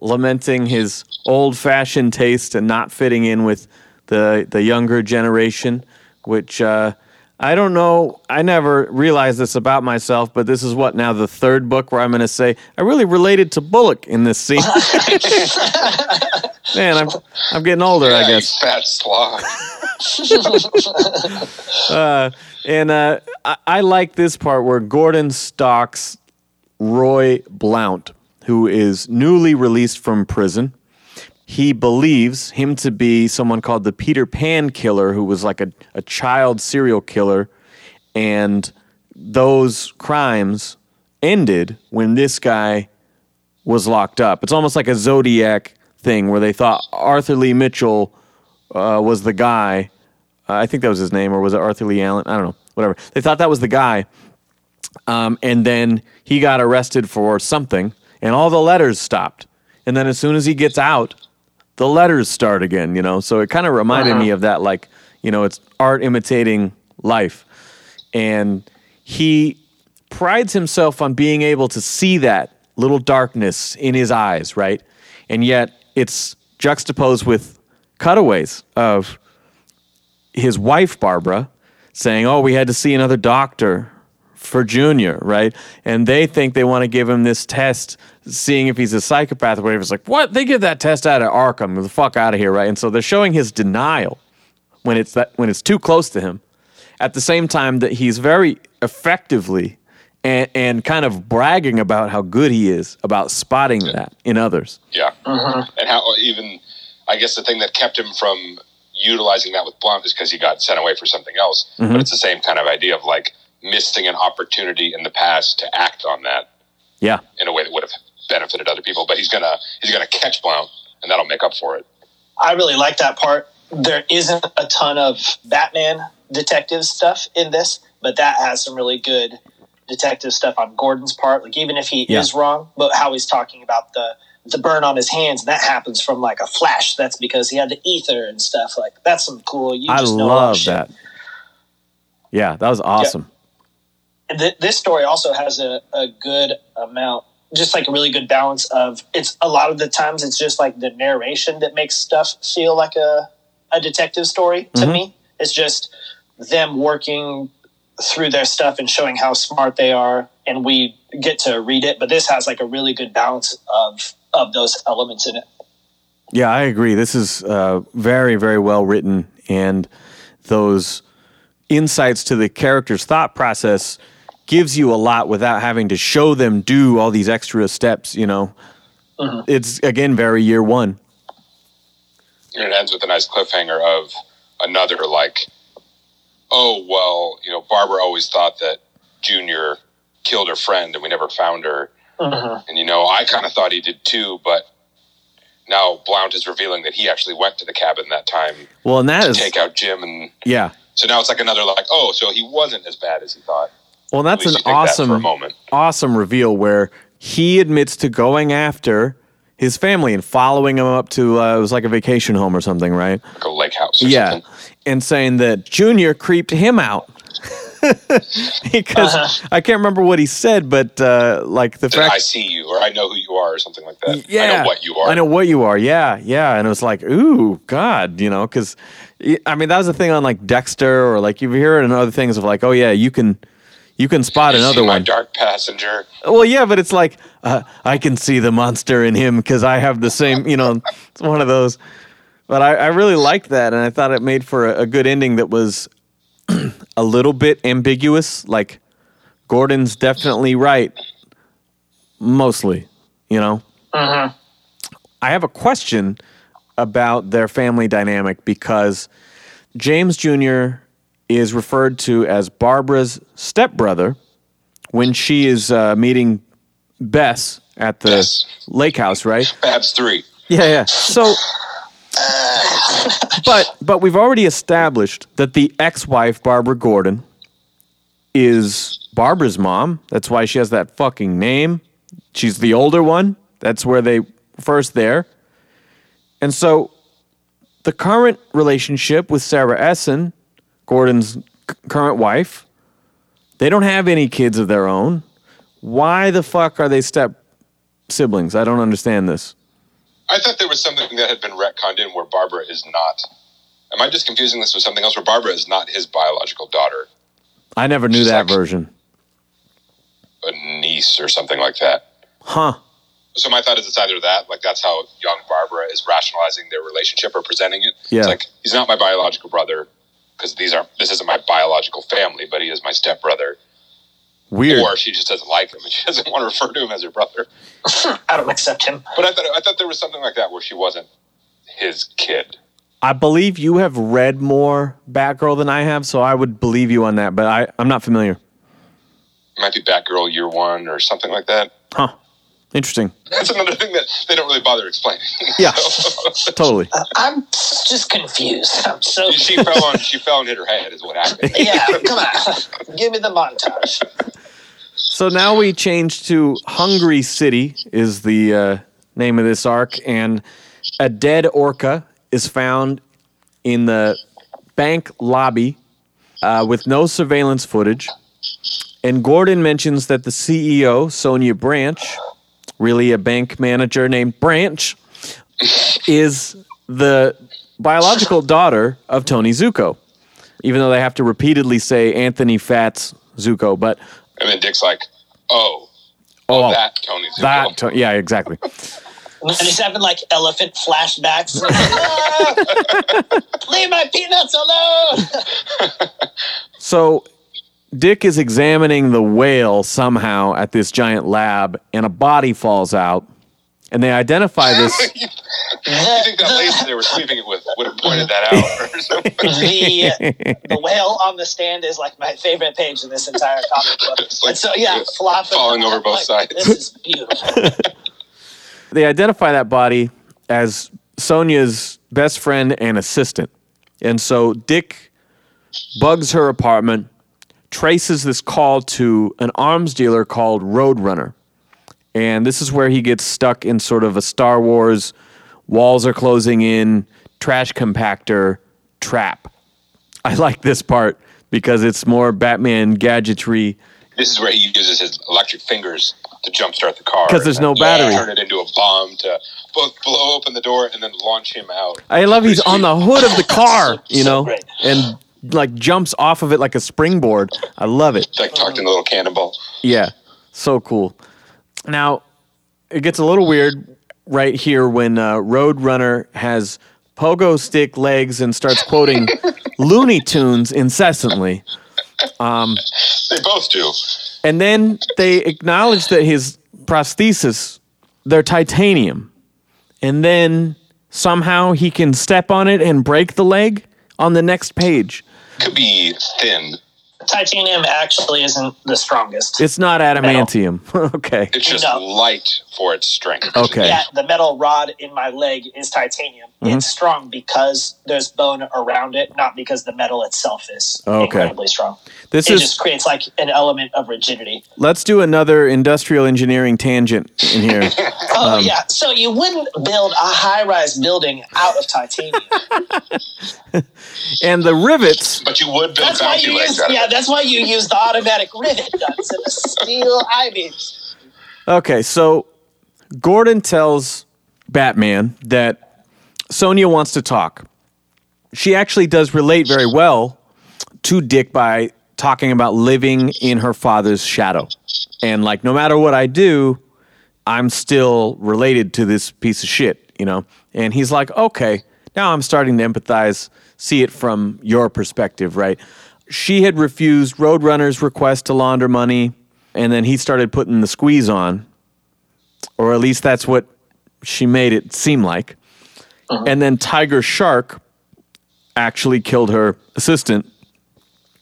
lamenting his old-fashioned taste and not fitting in with the the younger generation which uh I don't know. I never realized this about myself, but this is what now the third book where I'm going to say I really related to Bullock in this scene. Man, I'm I'm getting older, I Yeah, you guess. fat. Uh, and uh, I, I like this part where Gordon stalks Roy Blount, who is newly released from prison. He believes him to be someone called the Peter Pan killer, who was like a, a child serial killer. And those crimes ended when this guy was locked up. It's almost like a Zodiac thing where they thought Arthur Lee Mitchell uh, was the guy. Uh, I think that was his name, or was it Arthur Lee Allen? I don't know. Whatever. They thought that was the guy. Um, and then he got arrested for something, and all the letters stopped. And then as soon as he gets out, the letters start again, you know? So it kind of reminded uh-huh. me of that, like, you know, it's art imitating life. And he prides himself on being able to see that little darkness in his eyes, right? And yet it's juxtaposed with cutaways of his wife, Barbara, saying, Oh, we had to see another doctor for Junior, right? And they think they want to give him this test, seeing if he's a psychopath or whatever. It's like, what? They give that test out of Arkham. The fuck out of here, right? And so they're showing his denial when it's that when it's too close to him. At the same time that he's very effectively and, and kind of bragging about how good he is about spotting that in others. Yeah. Mm-hmm. And how even, I guess the thing that kept him from utilizing that with Blount is because he got sent away for something else. Mm-hmm. But it's the same kind of idea of like missing an opportunity in the past to act on that Yeah. in a way that would have benefited other people. But he's gonna he's gonna catch Blount, and that'll make up for it. I really like that part. There isn't a ton of Batman detective stuff in this, but that has some really good detective stuff on Gordon's part. Like even if he Yeah. is wrong, but how he's talking about the the burn on his hands, and that happens from like a flash. That's because he had the ether and stuff. Like that's some cool. You I just know a love that. Yeah, that was awesome. And th- this story also has a, a good amount just like a really good balance of it's a lot of the times it's just like the narration that makes stuff feel like a, a detective story to Mhm. me it's just them working through their stuff and showing how smart they are and we get to read it but this has like a really good balance of of those elements in it Yeah, I agree. This is uh, very, very well written, and those insights to the character's thought process gives you a lot without having to show them do all these extra steps. You know, mm-hmm. it's again very year one. And it ends with a nice cliffhanger of another like, oh well, you know, Barbara always thought that Junior killed her friend, and we never found her. Mm-hmm. And you know, I kind of thought he did too, but now Blount is revealing that he actually went to the cabin that time Well, and that to is take out Jim, and yeah. so now it's like another like, oh, so he wasn't as bad as he thought. Well, that's an think that awesome, awesome reveal where he admits to going after his family and following him up to uh, it was like a vacation home or something, right? Like a lake house or yeah, something. and saying that Junior creeped him out because Uh-huh. I can't remember what he said, but uh, like the That I see you, or I know who you are, or something like that. yeah, I know what you are. I know what you are. Yeah, yeah, and it was like, ooh, God, you know, because I mean that was the thing on like Dexter or like you hear it in other things of like, oh yeah, you can. You can spot You another my one. dark passenger. Well, yeah, but it's like uh, I can see the monster in him because I have the same. You know, it's one of those. But I, I really liked that, and I thought it made for a, a good ending that was a little bit ambiguous. Like Gordon's definitely right, mostly. You know. Uh-huh. I have a question about their family dynamic because James Jr. is referred to as Barbara's stepbrother when she is uh, meeting Bess at the Yes. lake house, right? Babs three. Yeah, yeah. So, but but we've already established that the ex-wife Barbara Gordon is Barbara's mom. That's why she has that fucking name. She's the older one. That's where they first there. And so, the current relationship with Sarah Essen, Gordon's c- current wife, they don't have any kids of their own. Why the fuck are they step siblings? I don't understand this. I thought there was something that had been retconned in where Barbara is not. Am I just confusing this with something else? Where Barbara is not his biological daughter, I never knew She's that version. a niece or something like that. Huh. So my thought is it's either that, like that's how young Barbara is rationalizing their relationship or presenting it. Yeah. It's like he's not my biological brother because these aren't this isn't my biological family, but he is my stepbrother. Weird. Or she just doesn't like him and she doesn't want to refer to him as her brother. i don't accept him But I thought I thought there was something like that where she wasn't his kid. I believe you have read more Batgirl than I have, so I would believe you on that, but I, I'm not familiar. It might be Batgirl year one or something like that. Huh. Interesting. That's another thing that they don't really bother explaining. Yeah, So- totally. I'm just confused. I'm so she fell on. She fell and hit her head. Is what happened. yeah. Come on, give me the montage. So now we change to Hungry City is the uh, name of this arc, and a dead orca is found in the bank lobby uh, with no surveillance footage. And Gordon mentions that the CEO, Sonia Branch, really a bank manager named Branch, is the biological daughter of Tony Zucco, even though they have to repeatedly say Anthony Fats Zucco. But And then Dick's like, "Oh, oh, oh that Tony Zucco." that, to- yeah, exactly. And he's having like elephant flashbacks. Leave my peanuts alone. So Dick is examining the whale somehow at this giant lab, and a body falls out. And they identify this. you think that lady they were sleeping it with would have pointed that out or something? the the whale on the stand is like my favorite page in this entire comic book. It's like and so yeah, flopping falling over both sides. This is beautiful. they identify that body as Sonia's best friend and assistant. And so Dick bugs her apartment, traces this call to an arms dealer called Roadrunner. And this is where he gets stuck in sort of a Star Wars walls are closing in, trash compactor trap. I like this part because it's more Batman gadgetry. This is where he uses his electric fingers to jumpstart the car. Because there's no battery. Turn it into a bomb to both blow open the door and then launch him out. I love he's on the hood of the car, you know, and like jumps off of it like a springboard. I love it. It's like tucked in a little cannonball. Yeah, so cool. Now, it gets a little weird right here when uh, Roadrunner has pogo stick legs and starts quoting Looney Tunes incessantly. They both do. And then they acknowledge that his prosthesis, they're titanium. And then somehow he can step on it and break the leg on the next page. Could be thin. Titanium actually isn't the strongest. It's not adamantium. okay. It's just No. light for its strength. Okay. Yeah, the metal rod in my leg is titanium. Mm-hmm. It's strong because there's bone around it, not because the metal itself is Okay. incredibly strong. This It is just creates like an element of rigidity. let's do another industrial engineering tangent in here. Oh Um, yeah, so you wouldn't build a high-rise building out of titanium. and the rivets But you would build That's why you use yeah. it. That's why you use the automatic rivet guns and the steel I beams. Okay, so Gordon tells Batman that Sonia wants to talk. She actually does relate very well to Dick by talking about living in her father's shadow. And like no matter what I do, I'm still related to this piece of shit, you know? And he's like, "Okay, now I'm starting to empathize, see it from your perspective, right?" She had refused Roadrunner's request to launder money, and then he started putting the squeeze on or at least that's what she made it seem like. Uh-huh. And then Tiger Shark actually killed her assistant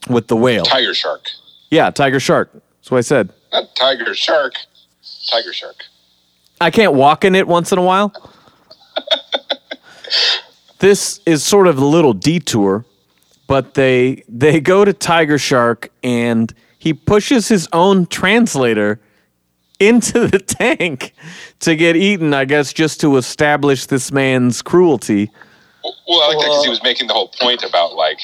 with the whale. Tiger shark. Yeah, Tiger Shark. That's what I said. Not tiger shark. Tiger shark. I can't walk in it once in a while. this is sort of a little detour, but they they go to Tiger Shark and he pushes his own translator into the tank to get eaten, I guess just to establish this man's cruelty. Well, I like that because he was making the whole point about like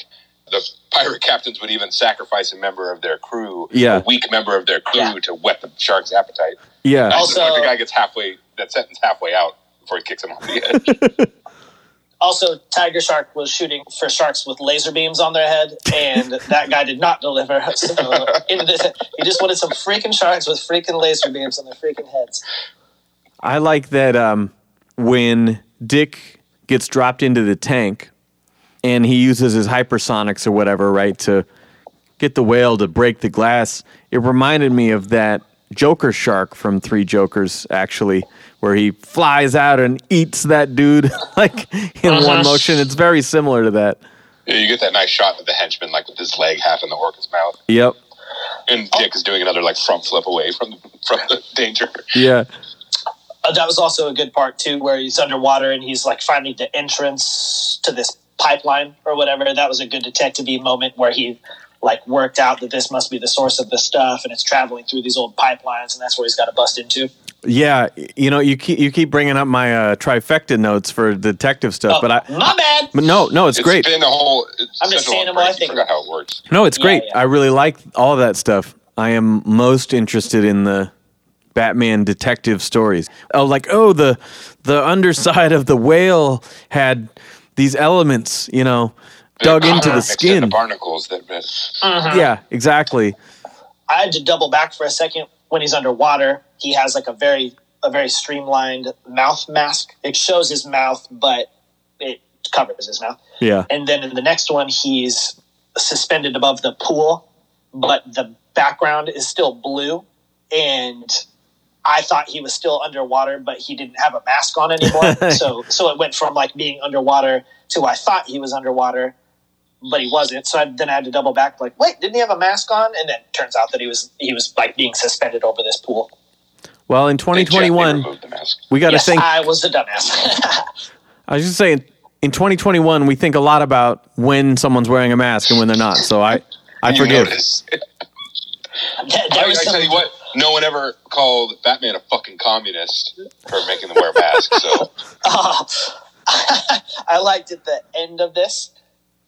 the pirate captains would even sacrifice a member of their crew, Yeah. a weak member of their crew, Yeah. to whet the shark's appetite. Yeah. Also- like the guy gets halfway that sentence halfway out before he kicks him off the edge. Also, Tiger Shark was shooting for sharks with laser beams on their head, and that guy did not deliver. So the, he just wanted some freaking sharks with freaking laser beams on their freaking heads. I like that um, when Dick gets dropped into the tank and he uses his hypersonics or whatever, right, to get the whale to break the glass. It reminded me of that Joker shark from Three Jokers, actually, where he flies out and eats that dude like in one Uh-huh. motion. It's very similar to that. Yeah, you get that nice shot of the henchman, like with his leg half in the orca's mouth, Yep. and Dick is doing another like front flip away from from the danger. Yeah. Uh, that was also a good part too, where he's underwater and he's like finding the entrance to this pipeline or whatever. That was a good detective moment where he like worked out that this must be the source of the stuff and it's traveling through these old pipelines and that's where he's got to bust into. Yeah, you know, you keep you keep bringing up my uh, trifecta notes for detective stuff, Oh, but I my bad. but no, no, it's, It's great. been a whole. It's I'm just saying long what I think forgot about how it works. No, it's Yeah, great. yeah. I really like all that stuff. I am most interested in the Batman detective stories. Oh, like oh the the underside of the whale had these elements, you know, dug They're into the mixed into skin. barnacles that. Yeah, exactly. I had to double back for a second when he's underwater. He has like a very a very streamlined mouth mask. It shows his mouth, but it covers his mouth. Yeah. And then in the next one, he's suspended above the pool, but the background is still blue. And I thought he was still underwater, but he didn't have a mask on anymore. so so it went from like being underwater to I thought he was underwater, but he wasn't. So I, then I had to double back, like, wait, didn't he have a mask on? And then it turns out that he was he was like being suspended over this pool. Well, in 2021, removed the mask. we got to yes, think. I was the dumbass. I was just saying, in 2021, we think a lot about when someone's wearing a mask and when they're not. So I, I forgive. notice. there, I, I some, tell you what, no one ever called Batman a fucking communist for making them wear masks. So Oh, I liked at the end of this.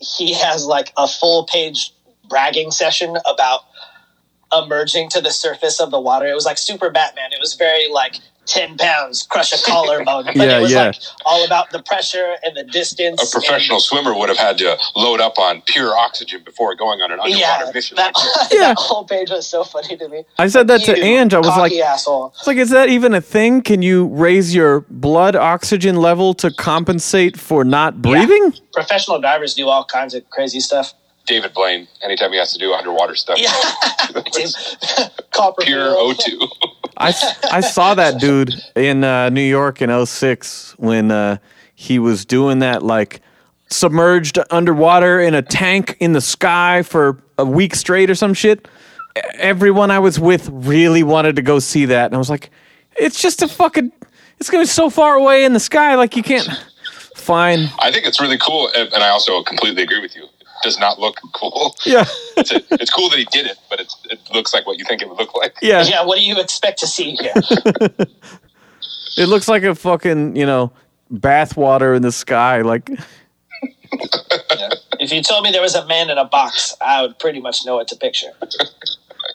He has like a full page bragging session about emerging to the surface of the water. It was like Super Batman. It was very like 10 pounds, crush a collarbone. But Yeah, it was yeah. like all about the pressure and the distance. a professional swimmer would have had to load up on pure oxygen before going on an underwater yeah, mission. that, Yeah. that whole page was so funny to me. I said that to Ange. I was like, asshole. It's like, is that even a thing? Can you raise your blood oxygen level to compensate for not breathing? Professional divers do all kinds of crazy stuff. David Blaine, anytime he has to do underwater stuff, Yeah. Copper pure O2. I, s- I saw that dude in uh, New York in 06 when uh, he was doing that, like submerged underwater in a tank in the sky for a week straight or some shit. Everyone I was with really wanted to go see that. And I was like, it's just a fucking, it's going to be so far away in the sky. Like, you can't. Fine. I think it's really cool, and and I also completely agree with you. It does not look cool. Yeah. It's, a, it's cool that he did it, but it's, it looks like what you think it would look like. Yeah. Yeah, what do you expect to see here? It looks like a fucking, you know, bathwater in the sky. Like, if you told me there was a man in a box, I would pretty much know what to picture.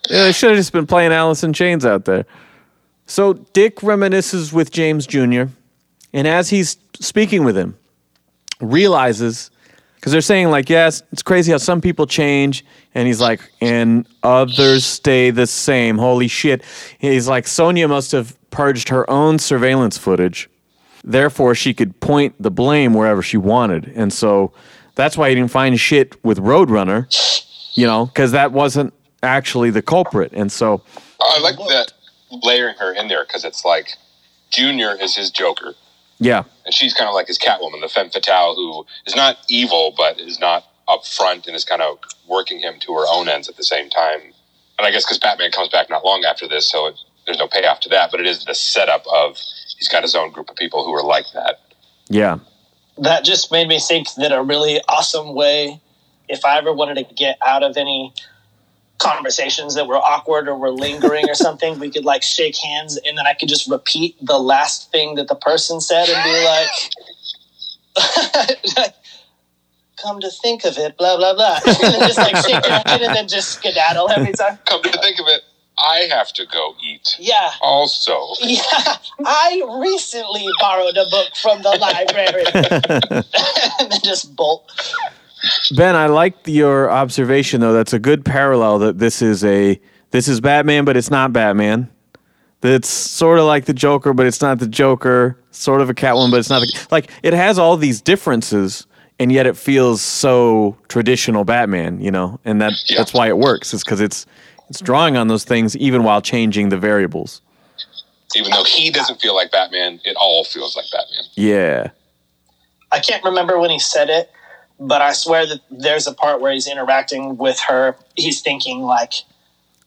yeah, they should have just been playing Alice in Chains out there. So Dick reminisces with James Jr., and as he's speaking with him, realizes because they're saying like, yes, it's crazy how some people change, and he's like, and others stay the same. Holy shit! He's like, Sonia must have purged her own surveillance footage, therefore she could point the blame wherever she wanted, and so that's why he didn't find shit with Roadrunner, you know, because that wasn't actually the culprit, and so I like that layering her in there because it's like Junior is his Joker, yeah, and she's kind of like his Catwoman, the femme fatale who is not evil but is not upfront and is kind of working him to her own ends at the same time. And I guess because Batman comes back not long after this, so it, there's no payoff to that. But it is the setup of he's got his own group of people who are like that. yeah. That just made me think that a really awesome way, if I ever wanted to get out of any conversations that were awkward or were lingering or something, we could like shake hands and then I could just repeat the last thing that the person said and be like, come to think of it, blah, blah, blah. And then just like shake your head and then just skedaddle every time. Come to think of it, I have to go eat. Yeah. Also, Yeah, I recently borrowed a book from the library. and then just bolt. Ben, I like your observation though. That's a good parallel that this is a this is Batman, but it's not Batman. That's sort of like the Joker, but it's not the Joker. Sort of a Catwoman, but it's not the, like it has all these differences, and yet it feels so traditional Batman. You know, and that Yeah. that's why it works. Is because it's it's drawing on those things even while changing the variables. even though he doesn't feel like Batman, it all feels like Batman. Yeah, I can't remember when he said it, Mm. but I swear that there's a part where he's interacting with her. He's thinking like,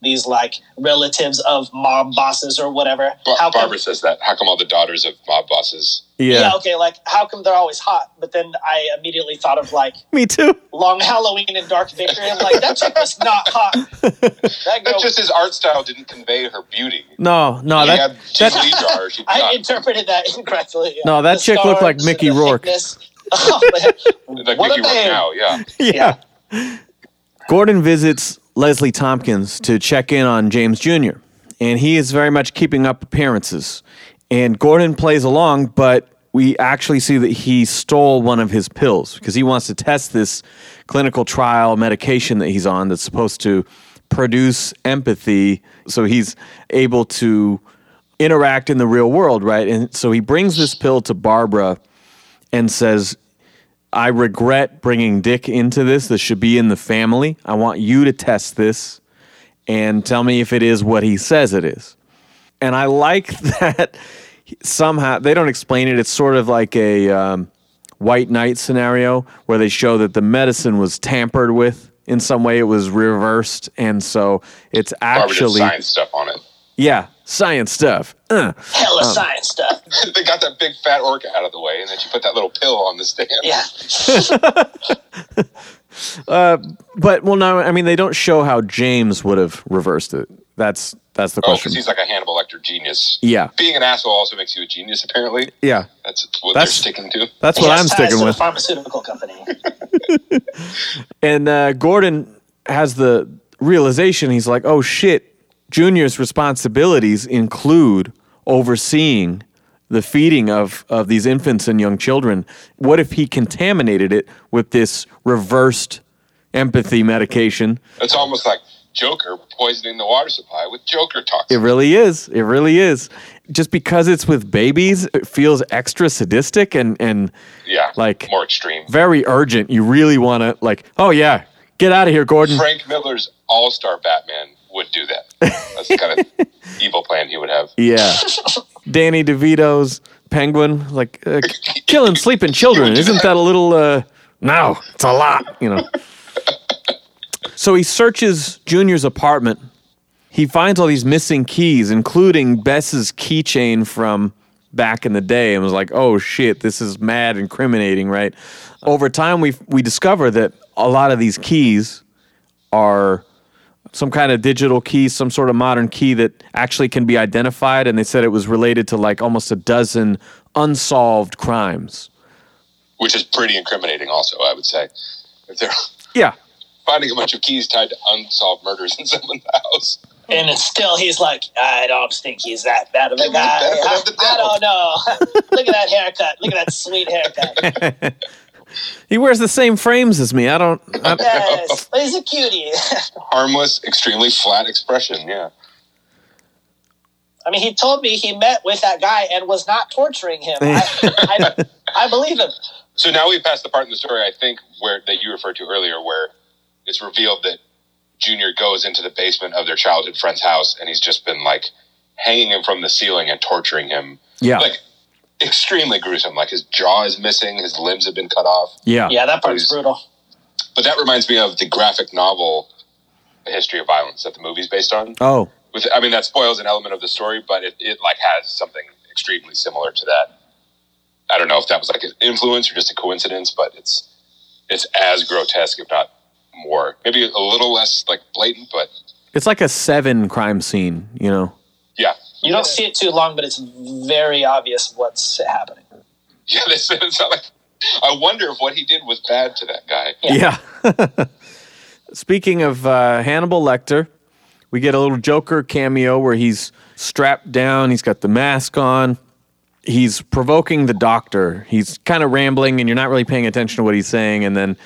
these like relatives of mob bosses or whatever. Bar- how come, Barbara says that. How come all the daughters of mob bosses? yeah. Yeah. okay, like how come they're always hot? But then I immediately thought of like Me too. Long Halloween and Dark Victory. I'm like, that chick was not hot. That girl, That's just his art style didn't convey her beauty. No, no, He that had that Lee jar. I not, interpreted that incorrectly. yeah. No, that The chick looked like Mickey Rourke. thickness. Oh, man. like what Mickey a Rourke babe. now. Yeah. yeah. Gordon visits Leslie Tompkins to check in on James Jr., and he is very much keeping up appearances. And Gordon plays along, but we actually see that he stole one of his pills because he wants to test this clinical trial medication that he's on that's supposed to produce empathy so he's able to interact in the real world, right? And so he brings this pill to Barbara and says, I regret bringing Dick into this. This should be in the family. I want you to test this and tell me if it is what he says it is. And I like that somehow they don't explain it. It's sort of like a um, white knight scenario where they show that the medicine was tampered with in some way. It was reversed, and so it's actually science stuff on it. yeah science stuff. Uh. Hella science stuff. they got that big fat orca out of the way, and then she put that little pill on the stand. Yeah. But well, no, I mean they don't show how James would have reversed it. That's that's the Oh, question. because he's like a Hannibal Lecter genius. yeah, Being an asshole also makes you a genius, apparently. yeah. That's what That's- they're sticking to. That's what I'm sticking with. Pharmaceutical company. And uh, Gordon has the realization he's like, oh shit, Junior's responsibilities include overseeing the feeding of, of these infants and young children. What if he contaminated it with this reversed empathy medication? It's almost like Joker poisoning the water supply with Joker toxins. It really is. It really is. Just because it's with babies, it feels extra sadistic and, and yeah, like- more extreme. very urgent. You really want to, like, oh yeah, get out of here, Gordon. Frank Miller's All Star Batman would do that. That's the kind of evil plan he would have. Yeah. Danny DeVito's Penguin, like uh, killing sleeping children. Isn't that a little? Uh, no, it's a lot. You know. So he searches Junior's apartment. He finds all these missing keys, including Bess's keychain from back in the day, and was like, "Oh shit, this is mad incriminating." Right. Over time, we we discover that a lot of these keys are some kind of digital key, some sort of modern key that actually can be identified. And they said it was related to like almost a dozen unsolved crimes. Which is pretty incriminating, also, I would say. If they're Yeah. finding a bunch of keys tied to unsolved murders in someone's house. And it's still, he's like, I don't think he's that bad of a guy. I, I don't know. Look at that haircut. Look at that sweet haircut. He wears the same frames as me. I don't. I, Yes, he's a cutie. Harmless, extremely flat expression. Yeah. I mean, he told me he met with that guy and was not torturing him. I, I, I believe him. So now we've passed the part in the story, I think, where that you referred to earlier, where it's revealed that Junior goes into the basement of their childhood friend's house and he's just been like hanging him from the ceiling and torturing him. yeah. Like extremely gruesome. Like his jaw is missing, his limbs have been cut off. yeah. Yeah, that part's brutal. But that reminds me of the graphic novel The History of Violence that the movie's based on. Oh. With I mean that spoils an element of the story, but it, it like has something extremely similar to that. I don't know if that was like an influence or just a coincidence, but it's it's as grotesque, if not more. Maybe a little less like blatant, but It's like a seven crime scene, you know? yeah. You don't see it too long, but it's very obvious what's happening. Yeah, they said it's not like I wonder if what he did was bad to that guy. Yeah. Yeah. Speaking of uh, Hannibal Lecter, we get a little Joker cameo where he's strapped down, he's got the mask on. He's provoking the doctor. He's kind of rambling, and you're not really paying attention to what he's saying. And then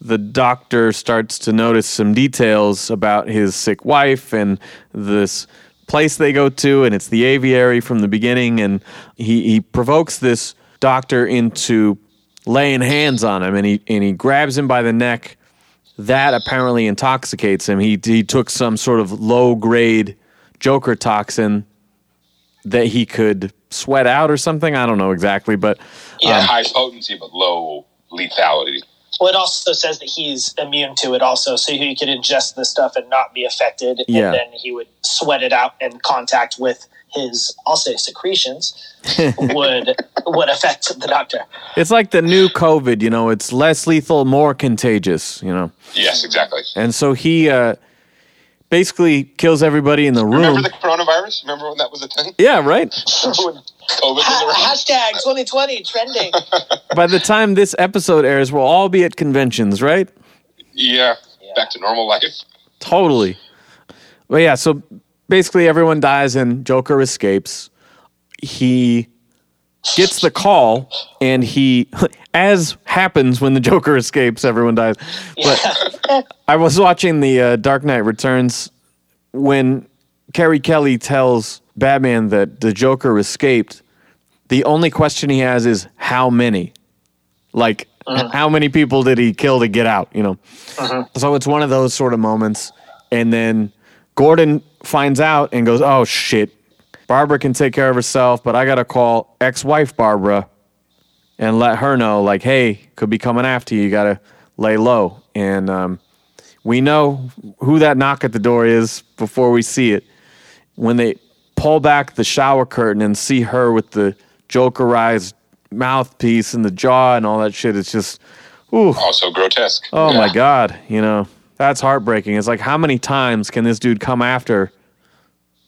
the doctor starts to notice some details about his sick wife and this place they go to, and it's the aviary from the beginning. And he, he provokes this doctor into laying hands on him, and he and he grabs him by the neck. That apparently intoxicates him. He he took some sort of low grade Joker toxin that he could sweat out or something. I don't know exactly, but Yeah, um, high potency but low lethality. Well, it also says that he's immune to it, also, so he could ingest the stuff and not be affected, Yeah. and then he would sweat it out, and contact with his, I'll say, secretions would would affect the doctor. It's like the new COVID, you know, it's less lethal, more contagious, you know. Yes, exactly. And so he uh, basically kills everybody in the room. Remember the coronavirus? Remember when that was a thing? yeah, right. Remember when COVID was Ha- hashtag 2020 trending. By the time this episode airs, we'll all be at conventions, right? Yeah, back to normal life. Totally. But yeah, so basically everyone dies and Joker escapes. He gets the call and he as happens when the Joker escapes, everyone dies. But I was watching the uh, Dark Knight Returns when Carrie Kelly tells Batman that the Joker escaped. The only question he has is how many? Like how many people did he kill to get out, you know? So it's one of those sort of moments. And then Gordon finds out and goes, oh shit, Barbara can take care of herself, but I got to call ex wife Barbara and let her know, like, hey, could be coming after you. You got to lay low. And um, we know who that knock at the door is before we see it. When they pull back the shower curtain and see her with the Jokerized mouthpiece and the jaw and all that shit, it's just, ooh. Also grotesque. Oh Yeah. my god, you know, that's heartbreaking. It's like how many times can this dude come after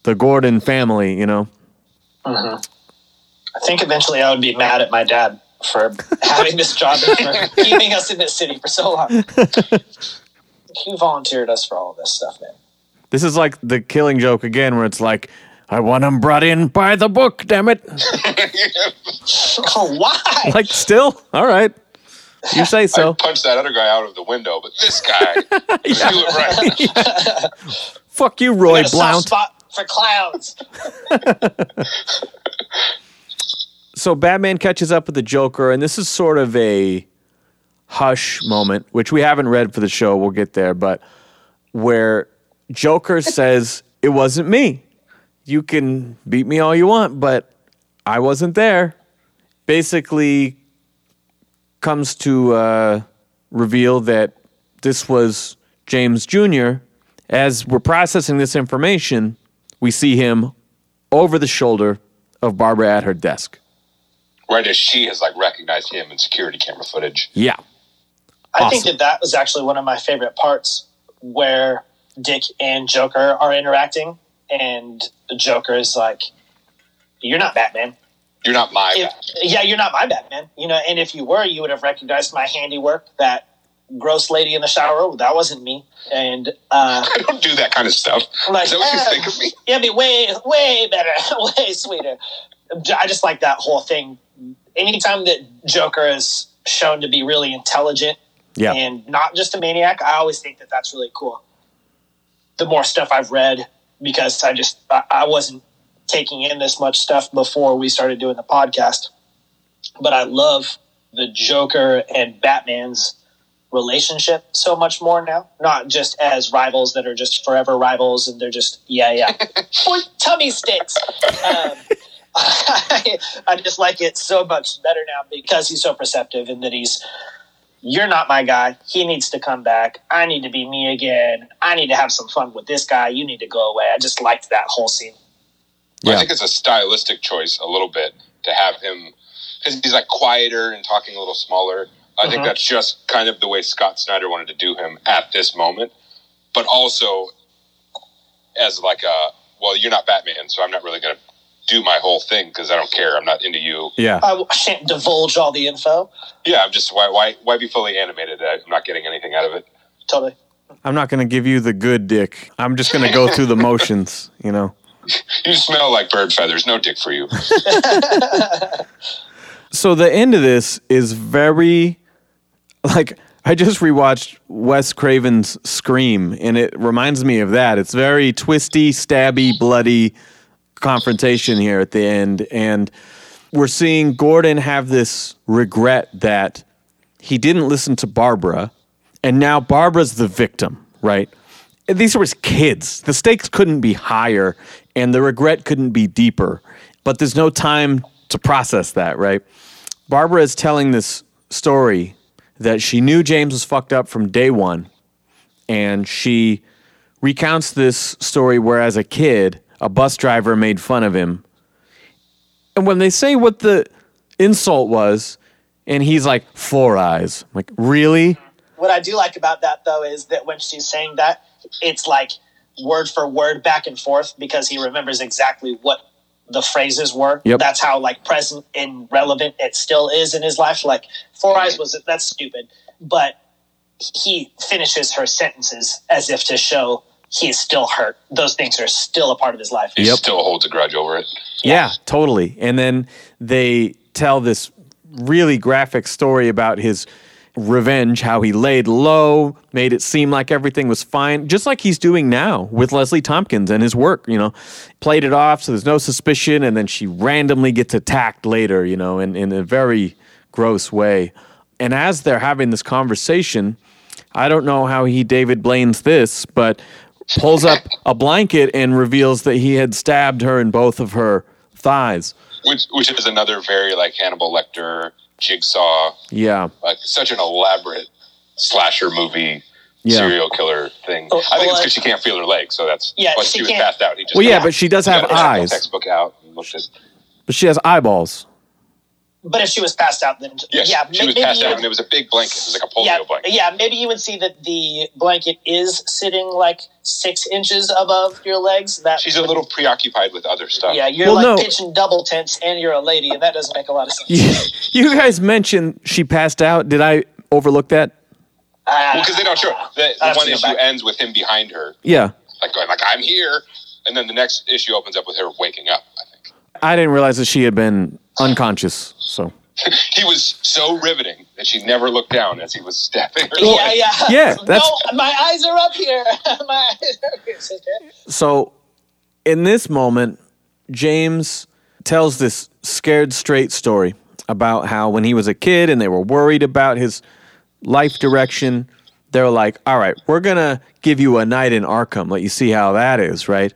the Gordon family, you know? Mm-hmm. I think eventually I would be mad at my dad for having this job and for keeping us in this city for so long. He volunteered us for all this stuff, man. This is like the killing joke again where it's like I want him brought in by the book, damn it. Oh, why? Like still? All right. You say I so. punched that other guy out of the window, but this guy do it right. Fuck you, Roy got a soft Blount. spot for clowns. so Batman catches up with the Joker, and this is sort of a hush moment, which we haven't read for the show. We'll get there, but where Joker says, It wasn't me. You can beat me all you want, but I wasn't there. Basically, comes to uh, reveal that this was James Jr. As we're processing this information, we see him over the shoulder of Barbara at her desk. Right as she has like recognized him in security camera footage. Yeah. I think that that was actually one of my favorite parts where Dick and Joker are interacting, and the Joker is like, "You're not Batman. You're not my If, Batman. yeah, you're not my Batman. You know, and if you were, you would have recognized my handiwork. That gross lady in the shower, that wasn't me. And uh, I don't do that kind of stuff. like, Is that what you eh, think of me? It'd be way, way better, way sweeter. I just like that whole thing. Anytime that Joker is shown to be really intelligent Yeah. and not just a maniac, I always think that that's really cool. The more stuff I've read, because I just I, wasn't taking in this much stuff before we started doing the podcast, but I love the Joker and Batman's relationship so much more now. Not just as rivals that are just forever rivals and they're just yeah yeah, tummy sticks. Um, I, I just like it so much better now because he's so perceptive and that he's you're not my guy. He needs to come back. I need to be me again. I need to have some fun with this guy. You need to go away. I just liked that whole scene. Yeah. I think it's a stylistic choice a little bit to have him because he's like quieter and talking a little smaller. I think Mhm. that's just kind of the way Scott Snyder wanted to do him at this moment, but also as like a well, you're not Batman, so I'm not really going to do my whole thing because I don't care. I'm not into you. Yeah. I shan't divulge all the info. Yeah, I'm just why why why be fully animated? I'm not getting anything out of it. Totally. I'm not going to give you the good dick. I'm just going to go through the motions, you know? You smell like bird feathers. No dick for you. So the end of this is very like I just rewatched Wes Craven's Scream and it reminds me of that. It's very twisty, stabby, bloody confrontation here at the end and we're seeing Gordon have this regret that he didn't listen to Barbara and now Barbara's the victim, right? These were his kids. The stakes couldn't be higher and the regret couldn't be deeper. But there's no time to process that, right? Barbara is telling this story that she knew James was fucked up from day one, and she recounts this story where, as a kid, a bus driver made fun of him. And when they say what the insult was, and he's like, four eyes. I'm like, really? What I do like about that though is that when she's saying that, it's like word for word back and forth because he remembers exactly what the phrases were. Yep. That's how like present and relevant it still is in his life. Like four eyes was that's stupid, but he finishes her sentences as if to show he is still hurt. Those things are still a part of his life. He Yep. still holds a grudge over it. Yeah, totally. And then they tell this really graphic story about his revenge, how he laid low, made it seem like everything was fine, just like he's doing now with Leslie Tompkins and his work, you know. Played it off so there's no suspicion, and then she randomly gets attacked later, you know, in, in a very gross way. And as they're having this conversation, I don't know how he David Blaine's this, but pulls up a blanket and reveals that he had stabbed her in both of her thighs. Which which is another very like Hannibal Lecter, Jigsaw, Yeah. like such an elaborate slasher movie Yeah. serial killer thing. Oh, I think it's because she can't feel her legs, so that's Yeah, once she she was can't- passed out. He just Well, yeah, but she does have eyes. Textbook out and at. But she has eyeballs. But if she was passed out, then Yes, yeah, she may- was passed out, would- and it was a big blanket. It was like a polio yeah, blanket. yeah, maybe you would see that the blanket is sitting like six inches above your legs. That She's a little preoccupied with other stuff. yeah, you're Well, like no. pitching double tents, and you're a lady, and that doesn't make a lot of sense. You, you guys mentioned she passed out. Did I overlook that? Ah, Well, because they don't show. The, the one issue back. ends with him behind her, Yeah. like going like I'm here, and then the next issue opens up with her waking up. I think I didn't realize that she had been unconscious. So he was so riveting that she never looked down as he was stepping. her. yeah, leg. yeah, Yeah, that's- no, my eyes are up here. my eyes are up here, sister. so in this moment, James tells this scared straight story about how when he was a kid and they were worried about his life direction, they were like, "All right, we're gonna give you a night in Arkham, let you see how that is, right?"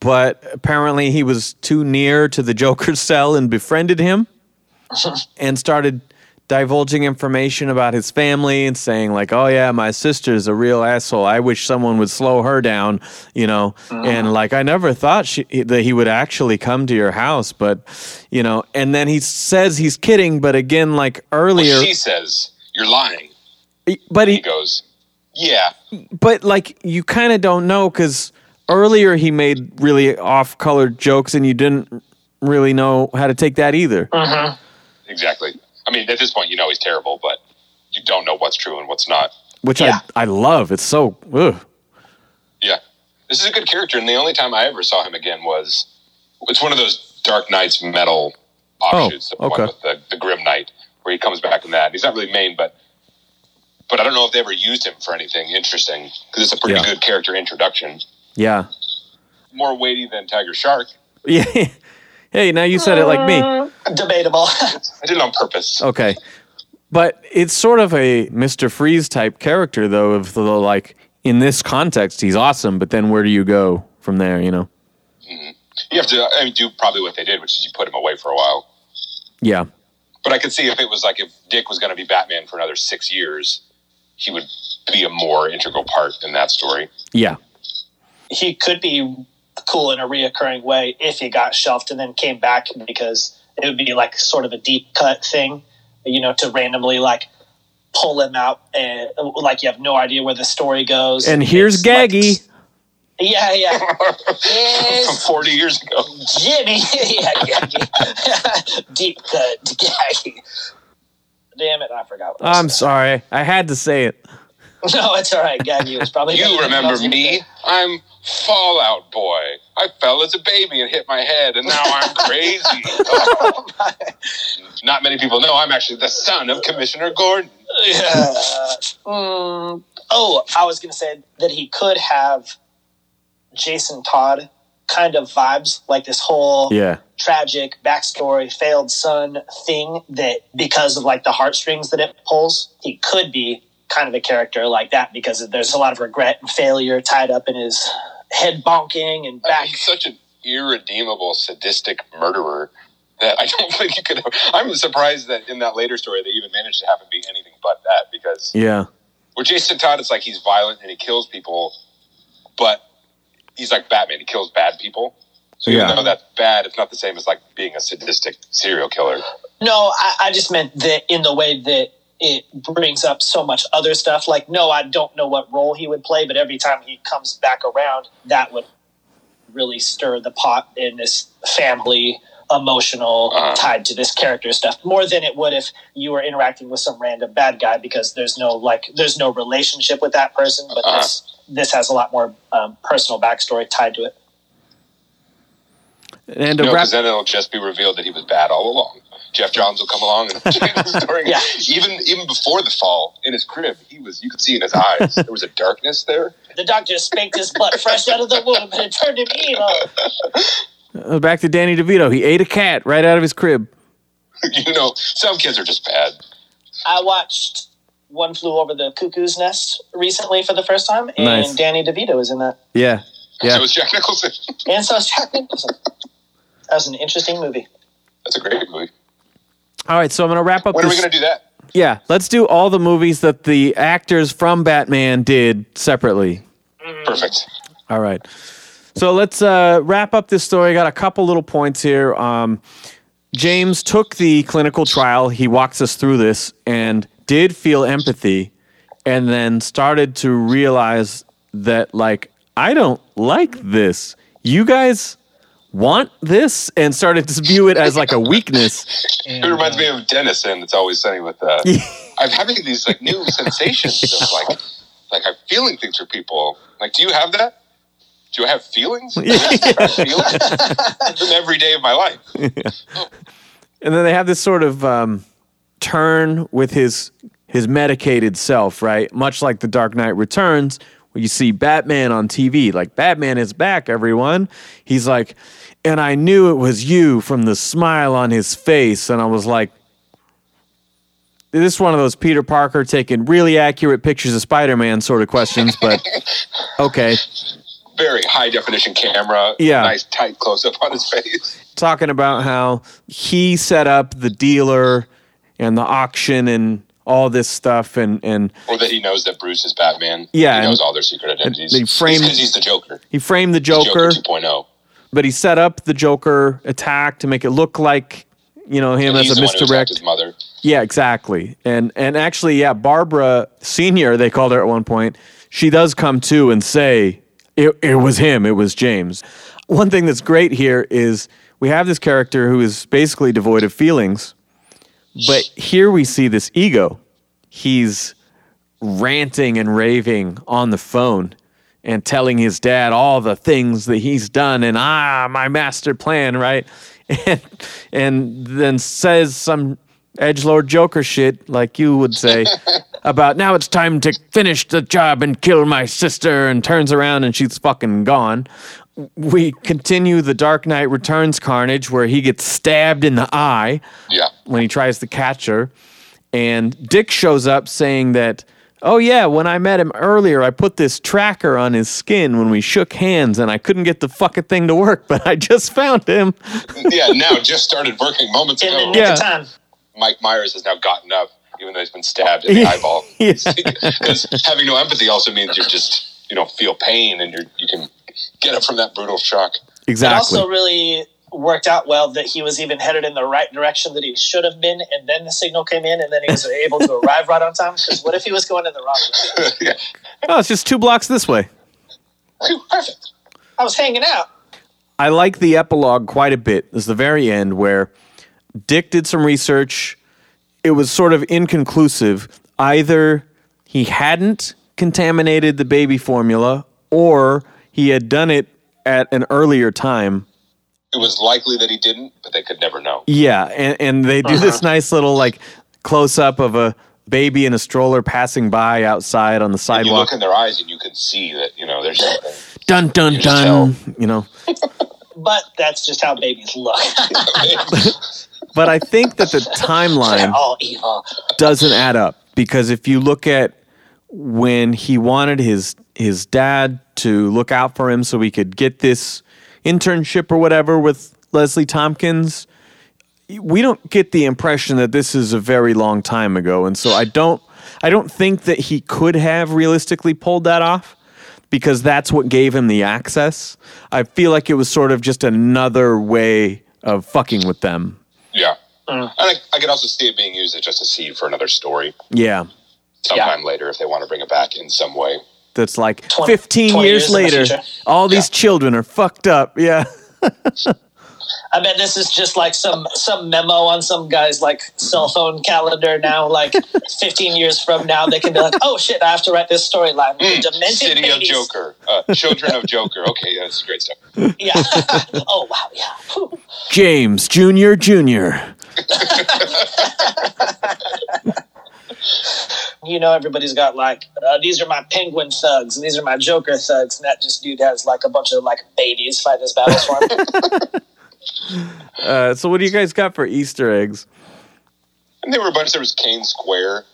But apparently, he was too near to the Joker's cell and befriended him, and started divulging information about his family and saying like, "Oh yeah, my sister's a real asshole. I wish someone would slow her down," you know. Uh-huh. And like, I never thought she, that he would actually come to your house, but you know. And then he says he's kidding, but again, like earlier, Well, she says you're lying. but He he, goes, yeah. but like you kind of don't know because earlier he made really off color jokes, and you didn't really know how to take that either. Uh-huh. Exactly. I mean, at this point, you know he's terrible, but you don't know what's true and what's not. Which Yeah. I I love. It's so ugh. Yeah. This is a good character, and the only time I ever saw him again was it's one of those Dark Nights Metal offshoots, the okay. one with the, the Grim Knight, where he comes back in that. He's not really main, but but I don't know if they ever used him for anything interesting because it's a pretty Yeah. good character introduction. Yeah. More weighty than Tiger Shark. Yeah. hey, now you said it like me. Uh, debatable. I did it on purpose. Okay. But it's sort of a Mr. Freeze type character, though, of the like, in this context, he's awesome, but then where do you go from there, you know? Mm-hmm. You have to I mean, do probably what they did, which is you put him away for a while. Yeah. But I could see if it was like if Dick was going to be Batman for another six years, he would be a more integral part in that story. Yeah. He could be cool in a reoccurring way if he got shelved and then came back because it would be like sort of a deep cut thing, you know, to randomly like pull him out and like you have no idea where the story goes. And here's It's like- Gaggy. yeah, yeah. From 40 years ago. Jimmy. yeah, Gaggy. deep cut Gaggy. Damn it, I forgot. What I I'm was sorry. I had to say it. Saying. No, it's all right. Gaggy was probably. You remember me? I'm Fallout Boy. I fell as a baby and hit my head, and now I'm crazy. Not many people know I'm actually the son of Commissioner Gordon. Yeah. Mm, oh, I was going to say that he could have Jason Todd kind of vibes, like this whole Yeah. tragic backstory, failed son thing that because of like the heartstrings that it pulls, he could be kind of a character like that because there's a lot of regret and failure tied up in his head bonking and I back. mean, he's such an irredeemable, sadistic murderer that I don't think you could. I'm surprised that in that later story they even managed to have him be anything but that because Yeah. Where Jason Todd it's like he's violent and he kills people, but he's like Batman. He kills bad people. So even Yeah. though that's bad, it's not the same as like being a sadistic serial killer. No, I, I just meant that in the way that it brings up so much other stuff. Like, no, I don't know what role he would play, but every time he comes back around, that would really stir the pot in this family emotional Uh-huh. tied to this character stuff more than it would if you were interacting with some random bad guy because there's no like there's no relationship with that person but Uh-huh. this this has a lot more um, personal backstory tied to it And No, wrap, because then it'll just be revealed that he was bad all along. Geoff Johns will come along and change the story. Yeah. Even even before the fall in his crib, he was you could see in his eyes there was a darkness there. the doctor spanked his butt fresh out of the womb and it turned him evil uh, back to Danny DeVito. He ate a cat right out of his crib. you know, some kids are just bad. I watched One Flew Over the Cuckoo's Nest recently for the first time, and Nice. Danny DeVito was in that. Yeah. Yeah. So was Jack Nicholson. And so is Jack Nicholson. That was an interesting movie. That's a great movie. All right, so I'm going to wrap up When are we going to do that? yeah, let's do all the movies that the actors from Batman did separately. Perfect. All right. So let's uh, wrap up this story. I Got a couple little points here. Um, James took the clinical trial. He walks us through this and did feel empathy and then started to realize that, like, I don't like this. You guys want this and started to view it as like a weakness. It reminds me of Dennis and it's always sunny with uh I'm having these like new sensations of like like I'm feeling things for people. Like, do you have that? Do I have feelings? I have feelings? It's every day of my life. and then they have this sort of um, turn with his his medicated self, right? Much like the Dark Knight Returns, you see Batman on TV, like Batman is back, everyone. He's like, and I knew it was you from the smile on his face, and I was like. This is one of those Peter Parker taking really accurate pictures of Spider Man sort of questions, but okay. Very high definition camera. Yeah. Nice tight close up on his face. talking about how he set up the dealer and the auction and all this stuff and and Or that he knows that Bruce is Batman. Yeah, He knows all their secret identities. they framed because he's the Joker. he framed the Joker, Joker, 2.0. but he set up the Joker attack to make it look like you know him And as a the one who misdirect. his mother. Yeah, exactly. And and actually, yeah, Barbara Senior, they called her at one point. She does come to and say it, it was him. It was James. One thing that's great here is we have this character who is basically devoid of feelings, but here we see this ego. He's ranting and raving on the phone and telling his dad all the things that he's done and ah my master plan right and and then says some edge lord joker shit like you would say about now it's time to finish the job and kill my sister and turns around and she's fucking gone we continue the dark knight returns carnage where he gets stabbed in the eye Yeah. when he tries to catch her. And Dick shows up saying that, oh, yeah, when I met him earlier, I put this tracker on his skin when we shook hands and I couldn't get the fucking thing to work, but I just found him. yeah, now just started working moments In ago. Yeah. Mike Myers has now gotten up, even though he's been stabbed in the eyeball. Because having no empathy also means you just you know feel pain and you you can get up from that brutal shock. Exactly. It also really worked out well that he was even headed in the right direction that he should have been, and then the signal came in, and then he was able to arrive right on time. Because what if he was going in the wrong direction? yeah. oh, it's just two blocks this way. Perfect. I was hanging out. I like the epilogue quite a bit. It's the very end where Dick did some research. It was sort of inconclusive. Either he hadn't contaminated the baby formula or he had done it at an earlier time. It was likely that he didn't, but they could never know. Yeah, and, and they do this uh-huh. nice little like close up of a baby in a stroller passing by outside on the sidewalk. You sidewalk. look in their eyes and you can see that you know there's something. Dun dun just dun. You know. But that's just how babies look. But I think that the timeline They're all evil. doesn't add up because if you look at when he wanted his his dad to look out for him so he could get this internship or whatever with Leslie Tompkins, we don't get the impression that this is a very long time ago, and so I don't I don't think that he could have realistically pulled that off because that's what gave him the access. I feel like it was sort of just another way of fucking with them. Yeah. And I, I could also see it being used as just a seed for another story Yeah. sometime later if they want to bring it back in some way. That's like 20 15 20 years years in the later, all these children are fucked up. Yeah. I bet this is just like some some memo on some guy's like cell phone calendar now. Like 15 years from now, they can be like, "Oh shit, I have to write this storyline." The Demented Hmm. City of. Joker, uh, Children of Joker. Okay, yeah, that's great stuff. Yeah. oh wow. Yeah. Whew. James Jr. Jr. You know, everybody's got like uh, these are my Penguin thugs and these are my Joker thugs, and that just dude has like a bunch of like babies fighting his battles for him. Uh, so, what do you guys got for Easter eggs? And there were a bunch. There was Kane Square.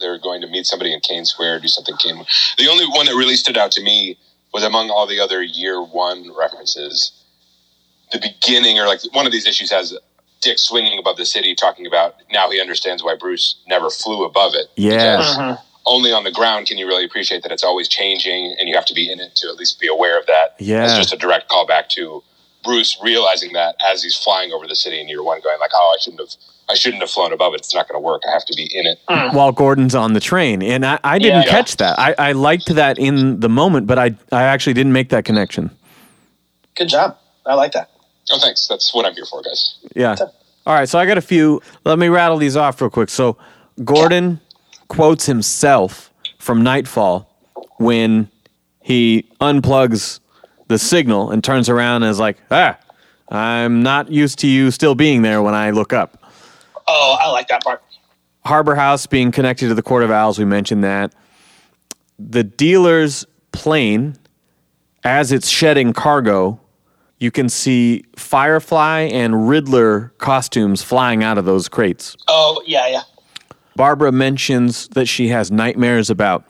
They were going to meet somebody in Kane Square, do something Kane. The only one that really stood out to me was among all the other year one references. The beginning, or like one of these issues, has Dick swinging above the city, talking about now he understands why Bruce never flew above it. Yeah. Because uh-huh. only on the ground can you really appreciate that it's always changing, and you have to be in it to at least be aware of that. Yeah. It's just a direct callback to Bruce realizing that as he's flying over the city in year one, going like, "Oh, I shouldn't have, I shouldn't have flown above it. It's not going to work. I have to be in it." Uh-huh. While Gordon's on the train. And I, I didn't Yeah. catch that. I, I liked that in the moment, but I, I actually didn't make that connection. Good job. I like that. Oh, thanks. That's what I'm here for, guys. Yeah. All right. So I got a few. Let me rattle these off real quick. So Gordon quotes himself from Knightfall when he unplugs the signal and turns around and is like, ah, I'm not used to you still being there when I look up. Oh, I like that part. Harbor House being connected to the Court of Owls, we mentioned that. The dealer's plane, as it's shedding cargo, you can see Firefly and Riddler costumes flying out of those crates. Oh yeah, yeah. Barbara mentions that she has nightmares about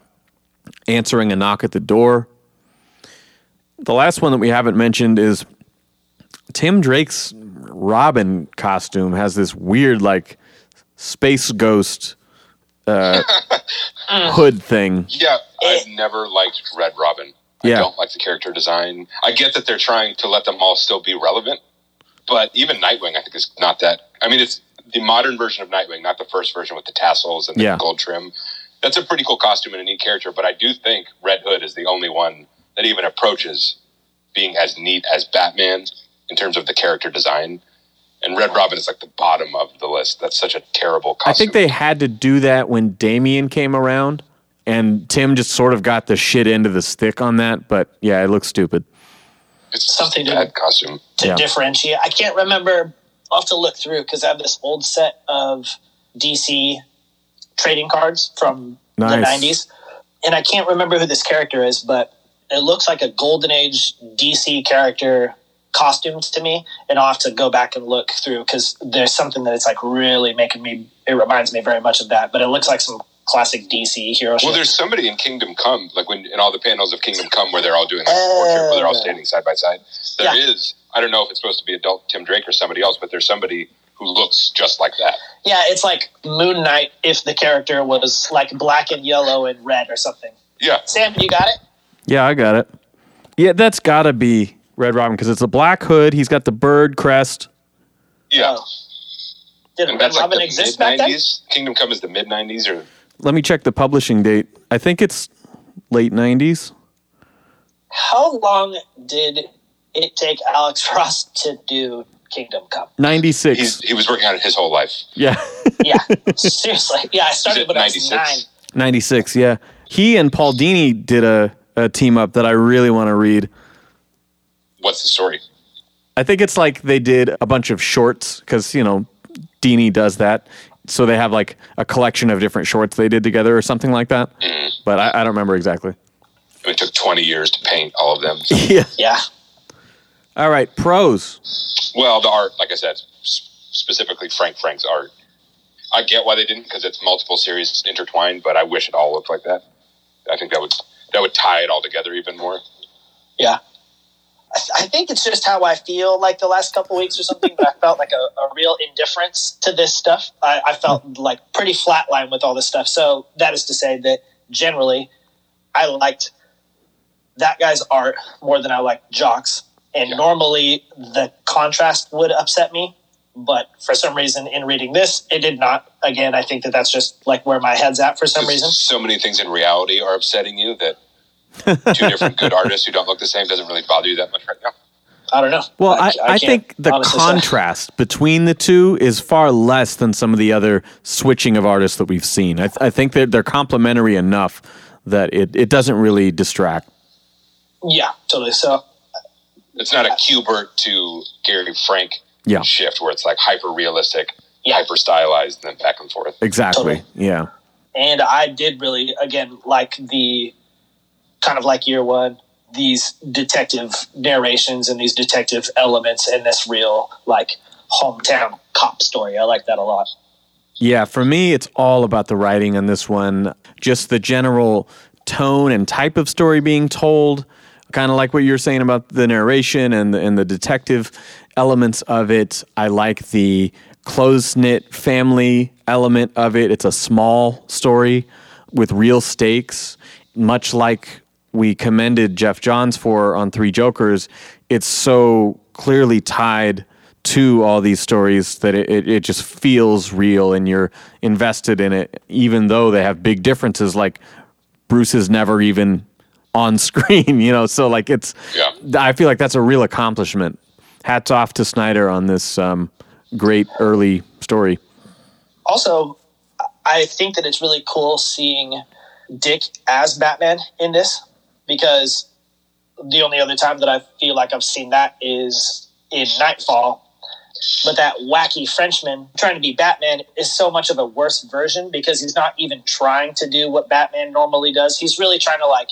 answering a knock at the door. The last one that we haven't mentioned is Tim Drake's Robin costume has this weird, like, space ghost uh, hood thing. Yeah, I've never liked Red Robin. I don't like the character design. I get that they're trying to let them all still be relevant, but even Nightwing, I think, is not that. I mean, it's the modern version of Nightwing, not the first version with the tassels and the Yeah. gold trim. That's a pretty cool costume and a neat character, but I do think Red Hood is the only one that even approaches being as neat as Batman in terms of the character design. And Red Robin is like the bottom of the list. That's such a terrible costume. I think they had to do that when Damian came around, and Tim just sort of got the shit into the stick on that. But yeah, it looks stupid. it's something to- bad costume. to Yeah. differentiate. I can't remember. I'll have to look through because I have this old set of DC trading cards from the 90s. And I can't remember who this character is, but it looks like a Golden Age DC character costume to me. And I'll have to go back and look through because there's something that it's like really making me, it reminds me very much of that. But it looks like some classic DC hero Well, shit. there's somebody in Kingdom Come, like when in all the panels of Kingdom Come, where they're all doing like a portrait, where they're all Oh. standing side by side. There is, Yeah. I don't know if it's supposed to be adult Tim Drake or somebody else, but there's somebody who looks just like that. Yeah, it's like Moon Knight if the character was like black and yellow and red or something. Yeah, Sam, you got it? Yeah, I got it. Yeah, that's got to be Red Robin because it's a black hood. He's got the bird crest. yeah. Oh. Did And Red that's like Robin the exist mid back then? Kingdom Come is the mid '90s, or Let me check the publishing date. I think it's late 90s. How long did it take Alex Ross to do Kingdom Come? 96. he's, he was working on it his whole life. yeah. Yeah, seriously. Yeah, I started it when I was 96? nine. 96, yeah. He and Paul Dini did a, a team up that I really want to read. What's the story? I think it's like they did a bunch of shorts because, you know, Dini does that. So they have like a collection of different shorts they did together or something like that. Mm-hmm. But I, I don't remember exactly. It took 20 years to paint all of them. Yeah. Yeah. All right. Pros. Well, the art, like I said, specifically Frank Frank's art. I get why they didn't because it's multiple series intertwined, but I wish it all looked like that. I think that would that would tie it all together even more. Yeah. I think it's just how I feel like the last couple weeks or something. but I felt like a, a, real indifference to this stuff. I, I felt like pretty flatline with all this stuff. So that is to say that generally, I liked that guy's art more than I liked Jock's. And yeah. normally the contrast would upset me, but for some reason in reading this, it did not. Again, I think that that's just like where my head's at for some reason. So many things in reality are upsetting you that two different good artists who don't look the same doesn't really bother you that much right now. I don't know. Well, I, I, I think the contrast say. between the two is far less than some of the other switching of artists that we've seen. I, th- I think that they're complementary enough that it, it doesn't really distract. Yeah, totally. So uh, it's not a uh, Kubert to Gary Frank yeah. shift where it's like hyper realistic, yeah. hyper stylized, and then back and forth. Exactly. Totally. Yeah. And I did really again like the kind of like year one these detective narrations and these detective elements in this real like hometown cop story. I like that a lot. Yeah, for me, it's all about the writing on this one. Just the general tone and type of story being told, kind of like what you're saying about the narration and the, and the detective elements of it. I like the close knit family element of it. It's a small story with real stakes, much like we commended Geoff Johns for on Three Jokers, it's so clearly tied to all these stories that it, it, it, just feels real and you're invested in it, even though they have big differences. Like Bruce is never even on screen, you know. So like it's, yeah. I feel like that's a real accomplishment. Hats off to Snyder on this um, great early story. Also, I think that it's really cool seeing Dick as Batman in this because the only other time that I feel like I've seen that is in Knightfall. But that wacky Frenchman trying to be Batman is so much of a worse version because he's not even trying to do what Batman normally does. He's really trying to like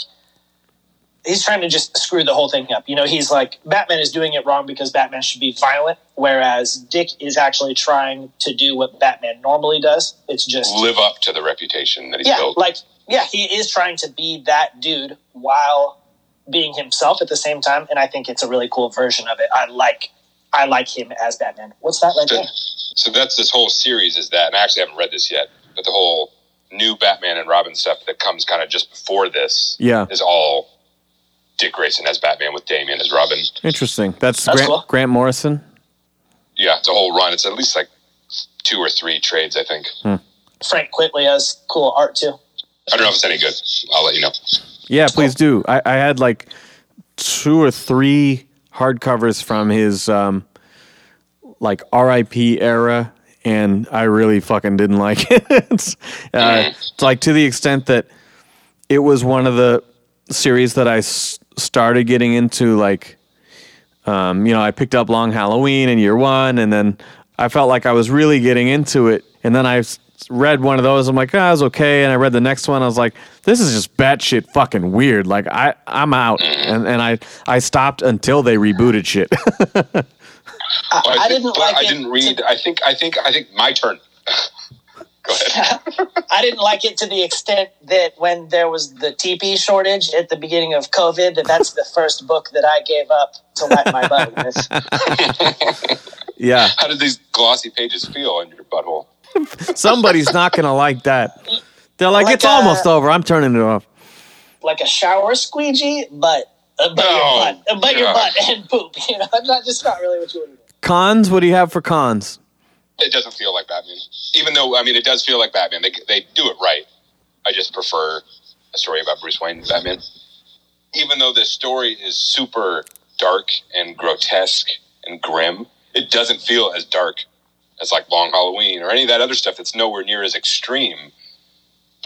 he's trying to just screw the whole thing up. You know, he's like Batman is doing it wrong because Batman should be violent, whereas Dick is actually trying to do what Batman normally does. It's just live up to the reputation that he's yeah, built. Like yeah, he is trying to be that dude while being himself at the same time, and I think it's a really cool version of it. I like I like him as Batman. What's that right so, there? So that's this whole series is that, and I actually haven't read this yet, but the whole new Batman and Robin stuff that comes kind of just before this, yeah, is all Dick Grayson as Batman with Damian as Robin. Interesting. That's, That's Grant, cool. Grant Morrison. Yeah, it's a whole run. It's at least like two or three trades, I think. Hmm. Frank Quitely has cool art too. I don't know if it's any good. I'll let you know. Yeah, please do. I, I had like two or three hardcovers from his um, like RIP era, and I really fucking didn't like it. it's, uh, it's like to the extent that it was one of the series that I s- started getting into. Like, um, you know, I picked up Long Halloween in year one, and then I felt like I was really getting into it, and then I read one of those. I'm like, ah, oh, that was okay. And I read the next one. I was like, this is just batshit fucking weird. Like I, I'm out. And and I I stopped until they rebooted shit. I, I, I, didn't like. I didn't read. To, I think. I think. I think my turn. Go ahead. I didn't like it to the extent that when there was the TP shortage at the beginning of COVID, that that's the first book that I gave up to wipe my butt with. yeah. How did these glossy pages feel in your butthole? Somebody's not going to like that. They're like, like it's a, almost over. I'm turning it off. Like a shower squeegee, but uh, but no, your butt, uh, but your butt and poop. You know, not just not really what you want to do. Cons? What do you have for cons? It doesn't feel like Batman, even though I mean it does feel like Batman. They they do it right. I just prefer a story about Bruce Wayne Batman. Even though this story is super dark and grotesque and grim, it doesn't feel as dark as like Long Halloween or any of that other stuff that's nowhere near as extreme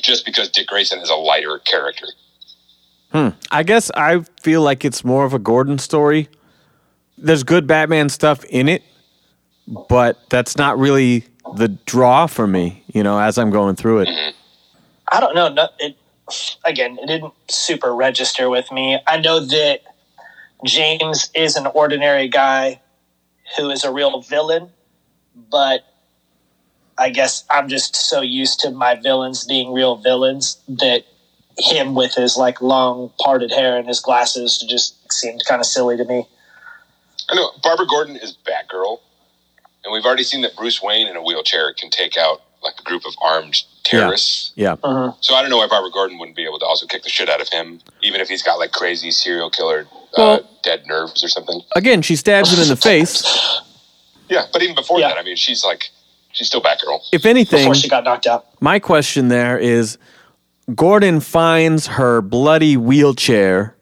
just because Dick Grayson is a lighter character. Hmm. I guess I feel like it's more of a Gordon story. There's good Batman stuff in it, but that's not really the draw for me, you know, as I'm going through it. Mm-hmm. I don't know. No, it, again, it didn't super register with me. I know that James is an ordinary guy who is a real villain, but I guess I'm just so used to my villains being real villains that him with his like long parted hair and his glasses just seemed kind of silly to me. I know Barbara Gordon is Batgirl, and we've already seen that Bruce Wayne in a wheelchair can take out like a group of armed terrorists. Yeah. yeah. So I don't know why Barbara Gordon wouldn't be able to also kick the shit out of him, even if he's got like crazy serial killer uh, Well- dead nerves or something. Again, she stabs him in the face. Yeah, but even before Yeah. that, I mean, she's like she's still Batgirl. If anything, Before she got knocked out. my question there is Gordon finds her bloody wheelchair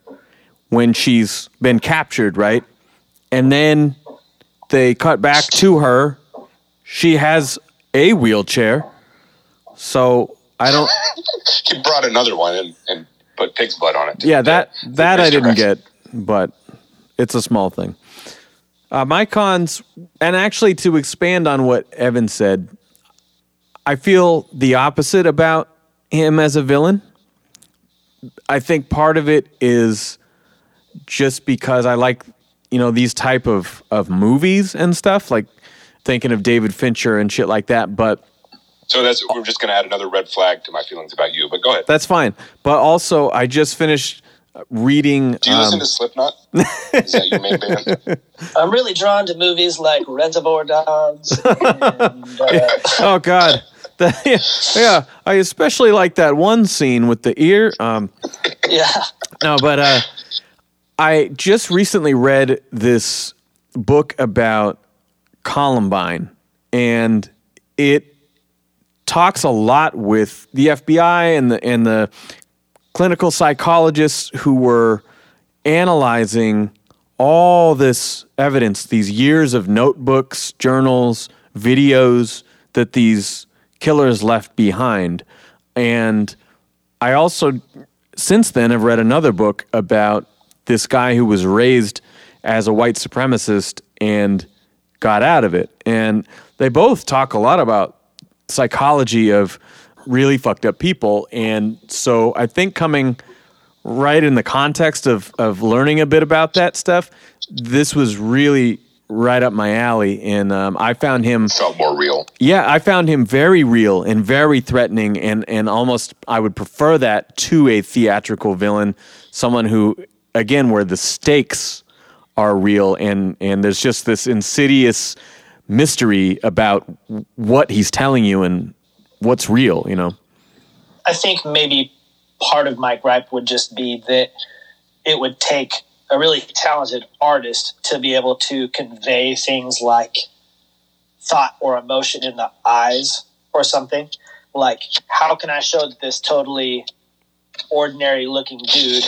when she's been captured, right? And then they cut back to her. She has a wheelchair. So I don't He brought another one and, and put pig's blood on it. Yeah, that To- to that I didn't get, but it's a small thing. Uh, my cons, and actually to expand on what Evan said, I feel the opposite about him as a villain. I think part of it is just because I like, you know, these type of of movies and stuff, like thinking of David Fincher and shit like that. But So that's we're just going to add another red flag to my feelings about you. But go ahead. that's fine. But also, I just finished reading. Do you um, listen to Slipknot? Is that your main band? I'm really drawn to movies like Reservoir Dogs. And, uh, oh God. The- yeah, yeah, I especially like that one scene with the ear. Um, yeah. no, but uh, I just recently read this book about Columbine, and it talks a lot with the FBI and the and the clinical psychologists who were analyzing all this evidence, these years of notebooks, journals, videos that these killers left behind. And I also, since then, have read another book about this guy who was raised as a white supremacist and got out of it. And they both talk a lot about psychology of really fucked up people. And so I think coming right in the context of of learning a bit about that stuff, this was really right up my alley. And um, I found him, Felt more real. yeah, I found him very real and very threatening, and and almost I would prefer that to a theatrical villain, someone who, again, where the stakes are real and and there's just this insidious mystery about what he's telling you and what's real, you know. I think maybe part of my gripe would just be that it would take a really talented artist to be able to convey things like thought or emotion in the eyes or something. Like, how can I show that this totally ordinary looking dude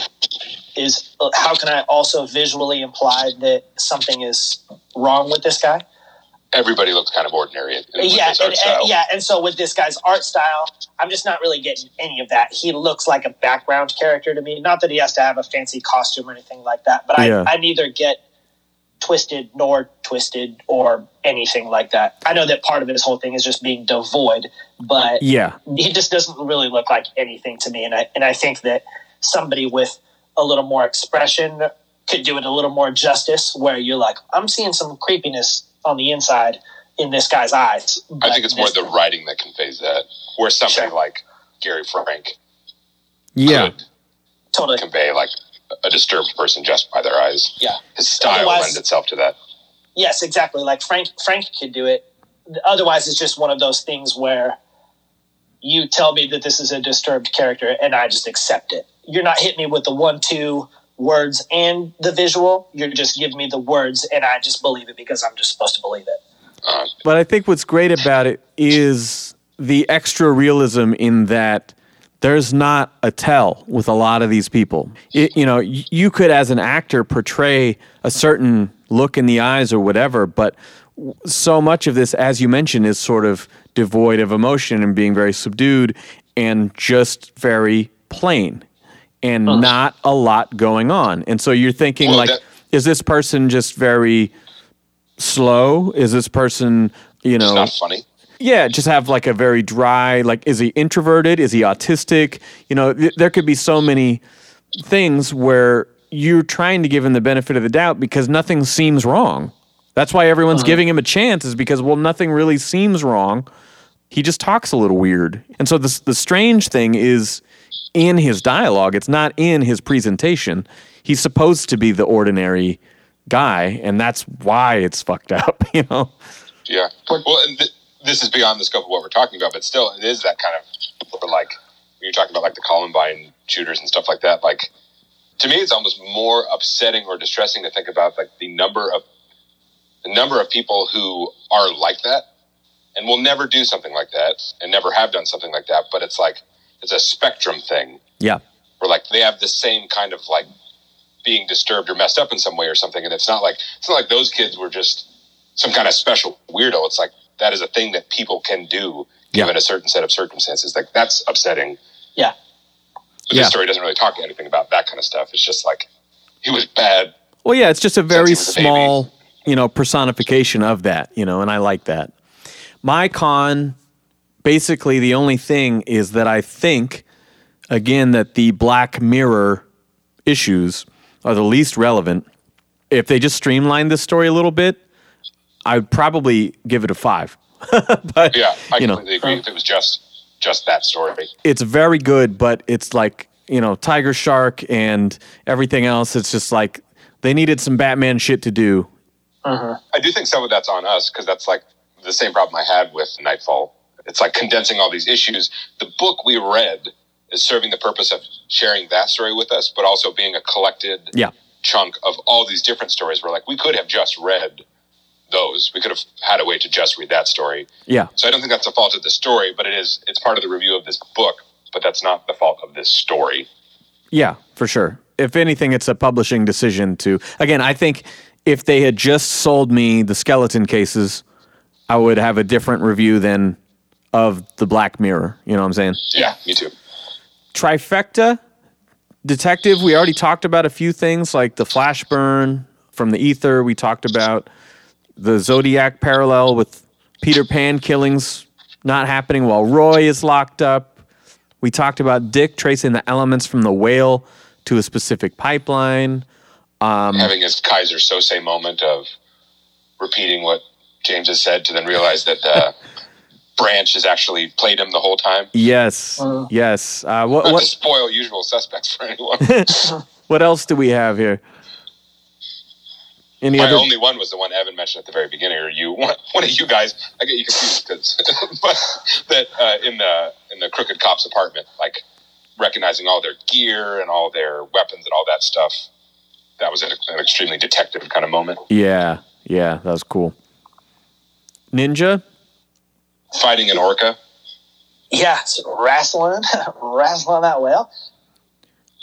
is, how can I also visually imply that something is wrong with this guy? Everybody looks kind of ordinary in, in yeah, and, and- yeah, and so with this guy's art style, I'm just not really getting any of that. He looks like a background character to me. Not that he has to have a fancy costume or anything like that, but Yeah. I, I neither get twisted nor twisted or anything like that. I know that part of his whole thing is just being devoid, but Yeah, he just doesn't really look like anything to me. And I and I think that somebody with a little more expression could do it a little more justice. Where you're like, I'm seeing some creepiness on the inside in this guy's eyes. I think it's more the writing that conveys that. Where somebody Sure. like Gary Frank yeah. could totally. convey like a disturbed person just by their eyes. Yeah. His style Otherwise- lends itself to that. Yes, exactly. Like Frank Frank could do it. Otherwise, it's just one of those things where you tell me that this is a disturbed character, and I just accept it. You're not hitting me with the one, two words and the visual. You're just giving me the words, and I just believe it because I'm just supposed to believe it. Uh, But I think what's great about it is the extra realism in that there's not a tell with a lot of these people. It, you know, you could, as an actor, portray a certain look in the eyes or whatever, but so much of this, as you mentioned, is sort of devoid of emotion and being very subdued and just very plain and not a lot going on. And so you're thinking, Well, like, that- is this person just very slow? Is this person, you it's know, not funny. yeah, just have like a very dry, like, is he introverted? Is he autistic? You know, th- there could be so many things where you're trying to give him the benefit of the doubt because nothing seems wrong. That's why everyone's uh-huh. giving him a chance is because, well, nothing really seems wrong. He just talks a little weird. And so the, the strange thing is in his dialogue, it's not in his presentation. He's supposed to be the ordinary guy, and that's why it's fucked up. You know. Yeah. Well, th- this is beyond the scope of what we're talking about, but still, it is that kind of like you're talking about like the Columbine shooters and stuff like that. Like to me, it's almost more upsetting or distressing to think about like the number of the number of people who are like that and will never do something like that and never have done something like that. But it's like it's a spectrum thing Yeah. where like they have the same kind of like being disturbed or messed up in some way or something. And it's not like it's not like those kids were just some kind of special weirdo. It's like that is a thing that people can do given Yeah. a certain set of circumstances. Like that's upsetting. Yeah. But Yeah. this story doesn't really talk anything about that kind of stuff. It's just like he was bad. Well, yeah, it's just a very he was a baby. small, you know, personification of that, you know, and I like that. My con, basically, the only thing is that I think, again, that the Black Mirror issues are the least relevant. If they just streamlined this story a little bit, I'd probably give it a five. but Yeah, I You know. completely agree. If it was just just that story, it's very good, but it's like you know Tiger Shark and everything else. It's just like they needed some Batman shit to do. Uh-huh. I do think some of that's on us because that's like the same problem I had with Knightfall. It's like condensing all these issues. The book we read is serving the purpose of sharing that story with us, but also being a collected Yeah, chunk of all these different stories. Where like we could have just read those, we could have had a way to just read that story. yeah, So I don't think that's the fault of the story, but it is. It's part of the review of this book, but that's not the fault of this story. yeah, for sure. If anything, it's a publishing decision to. Again, I think if they had just sold me the skeleton cases, I would have a different review than of the Black Mirror. You know what I'm saying? Yeah, me too. trifecta detective we already talked about a few things like the flash burn from the ether we talked about the zodiac parallel with peter pan killings not happening while roy is locked up we talked about dick tracing the elements from the whale to a specific pipeline having his Keyser Söze moment of repeating what James has said to then realize that uh, Branch has actually played him the whole time. yes Uh. yes uh, what, Not to what, spoil usual suspects for anyone. what else do we have here any My other only one was the one Evan mentioned at the very beginning, or you, one, one of you guys. I get you confused because, but that uh, in the in the crooked cops apartment, like recognizing all their gear and all their weapons and all that stuff. That was an, an extremely detective kind of moment. yeah yeah that was cool ninja Fighting an orca. Yeah, it's wrestling, wrestling that whale.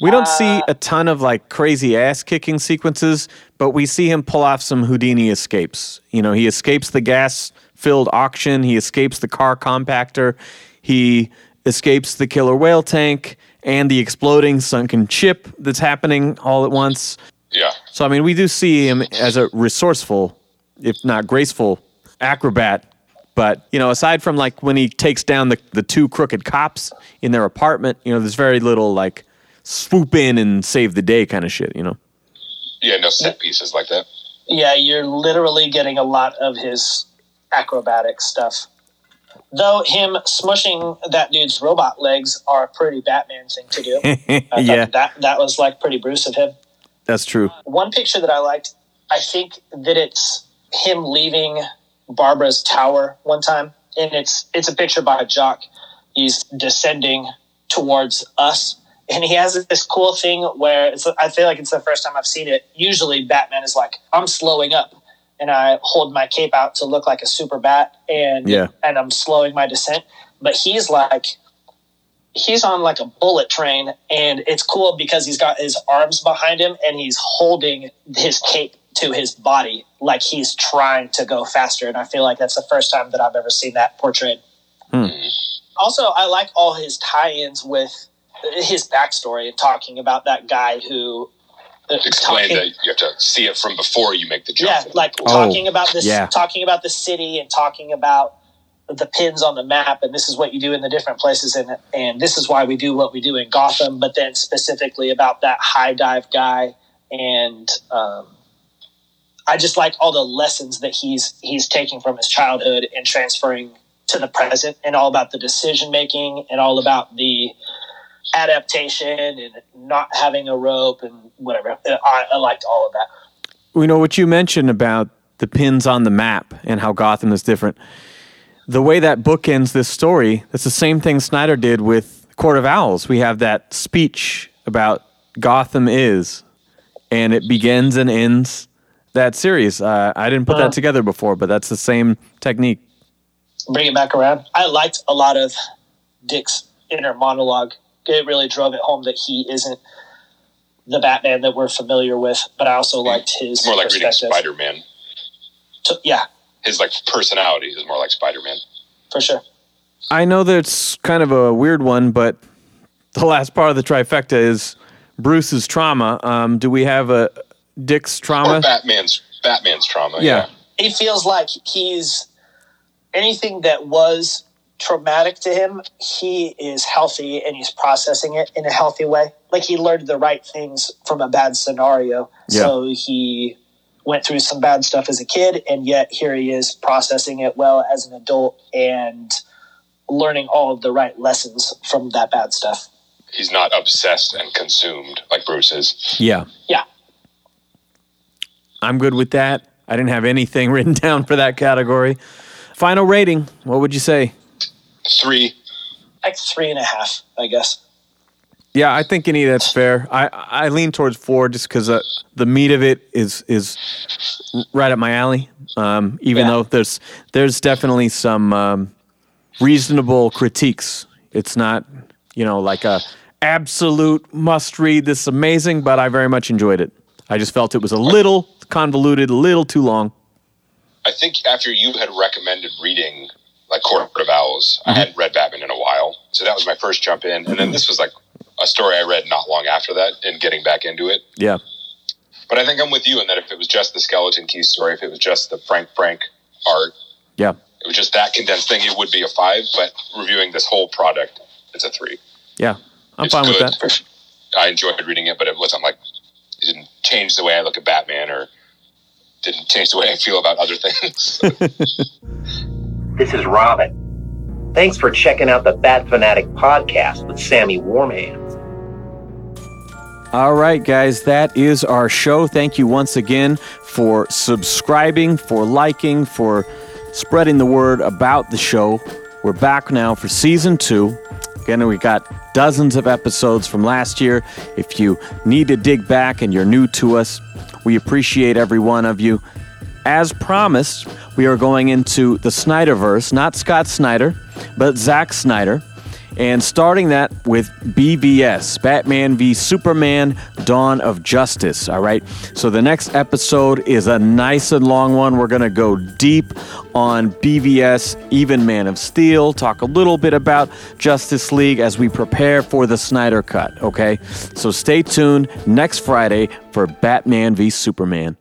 We don't see Uh, a ton of like crazy ass kicking sequences, but we see him pull off some Houdini escapes. You know, he escapes the gas filled auction, he escapes the car compactor, he escapes the killer whale tank and the exploding sunken ship that's happening all at once. Yeah, So, I mean, we do see him as a resourceful, if not graceful, acrobat. But, you know, aside from like when he takes down the, the two crooked cops in their apartment, you know, there's very little like swoop in and save the day kind of shit, you know? yeah, no set pieces like that. Yeah, you're literally getting a lot of his acrobatic stuff. Though him smushing that dude's robot legs are a pretty Batman thing to do. I yeah, that that was like pretty Bruce of him. that's true. One picture that I liked, I think that it's him leaving Barbara's tower one time, and it's it's a picture by Jock. He's descending towards us, and he has this cool thing where it's. I feel like it's the first time I've seen it. Usually, Batman is like, "I'm slowing up," and I hold my cape out to look like a super bat, and Yeah. and I'm slowing my descent. But he's like, he's on like a bullet train and it's cool because he's got his arms behind him and he's holding his cape to his body like he's trying to go faster and i feel like that's the first time that i've ever seen that portrayed Hmm. also i like all his tie-ins with his backstory and talking about that guy who uh, Explain talking- that you have to see it from before you make the jump. yeah, like Oh, talking about this, yeah. talking about the city, and talking about the pins on the map, and this is what you do in the different places, and and this is why we do what we do in Gotham. But then specifically about that high dive guy, and um, I just like all the lessons that he's he's taking from his childhood and transferring to the present, and all about the decision making, and all about the adaptation and not having a rope and whatever. I, I liked all of that. we know what you mentioned about the pins on the map and how Gotham is different. The way that book ends this story, that's the same thing Snyder did with Court of Owls. We have that speech about Gotham is, and it begins and ends that series. Uh, I didn't put Uh-huh. that together before, but that's the same technique. Bring it back around. I liked a lot of Dick's inner monologue. It really drove it home that he isn't the Batman that we're familiar with, but I also liked his It's more like reading. Spider Man. To- yeah, His like personality is more like Spider Man. for sure. I know that it's kind of a weird one, but the last part of the trifecta is Bruce's trauma. Um, do we have a Dick's Or trauma? Batman's Batman's trauma. Yeah. He feels like he's anything that was traumatic to him, he is healthy and he's processing it in a healthy way. Like he learned the right things from a bad scenario. Yeah. So he went through some bad stuff as a kid, and yet here he is processing it well as an adult and learning all of the right lessons from that bad stuff. He's not obsessed and consumed like Bruce is. Yeah. Yeah. I'm good with that. I didn't have anything written down for that category. Final rating, what would you say? Three. Like three and a half, I guess. Yeah, I think any that's fair. I I lean towards four just because uh, the meat of it is is right up my alley. Um, even Yeah. though there's there's definitely some um, reasonable critiques. It's not you know like a absolute must read. This is amazing, but I very much enjoyed it. I just felt it was a little convoluted, a little too long. I think after you had recommended reading like Court of Owls, I mm-hmm. hadn't read Batman in a while, so that was my first jump in, and then this was like a story I read not long after that, and getting back into it. Yeah, But I think I'm with you in that if it was just the Skeleton Key story, if it was just the Frank Frank art, yeah. it was just that condensed thing, it would be a five. But reviewing this whole product, it's a three. Yeah, I'm It's fine with that. I enjoyed reading it, but it wasn't like it didn't change the way I look at Batman or didn't change the way I feel about other things. This is Robin. Thanks for checking out the Bat Fan Addict podcast with Sammy Warm Hands. All right, guys, that is our show. Thank you once again for subscribing, for liking, for spreading the word about the show. We're back now for season two. Again, we got dozens of episodes from last year. If you need to dig back and you're new to us, we appreciate every one of you. As promised, we are going into the Snyderverse, not Scott Snyder, but Zack Snyder, and starting that with BVS, Batman v Superman Dawn of Justice. All right. So the next episode is a nice and long one. We're going to go deep on BVS, even Man of Steel, talk a little bit about Justice League as we prepare for the Snyder Cut. Okay. So stay tuned next Friday for Batman v Superman.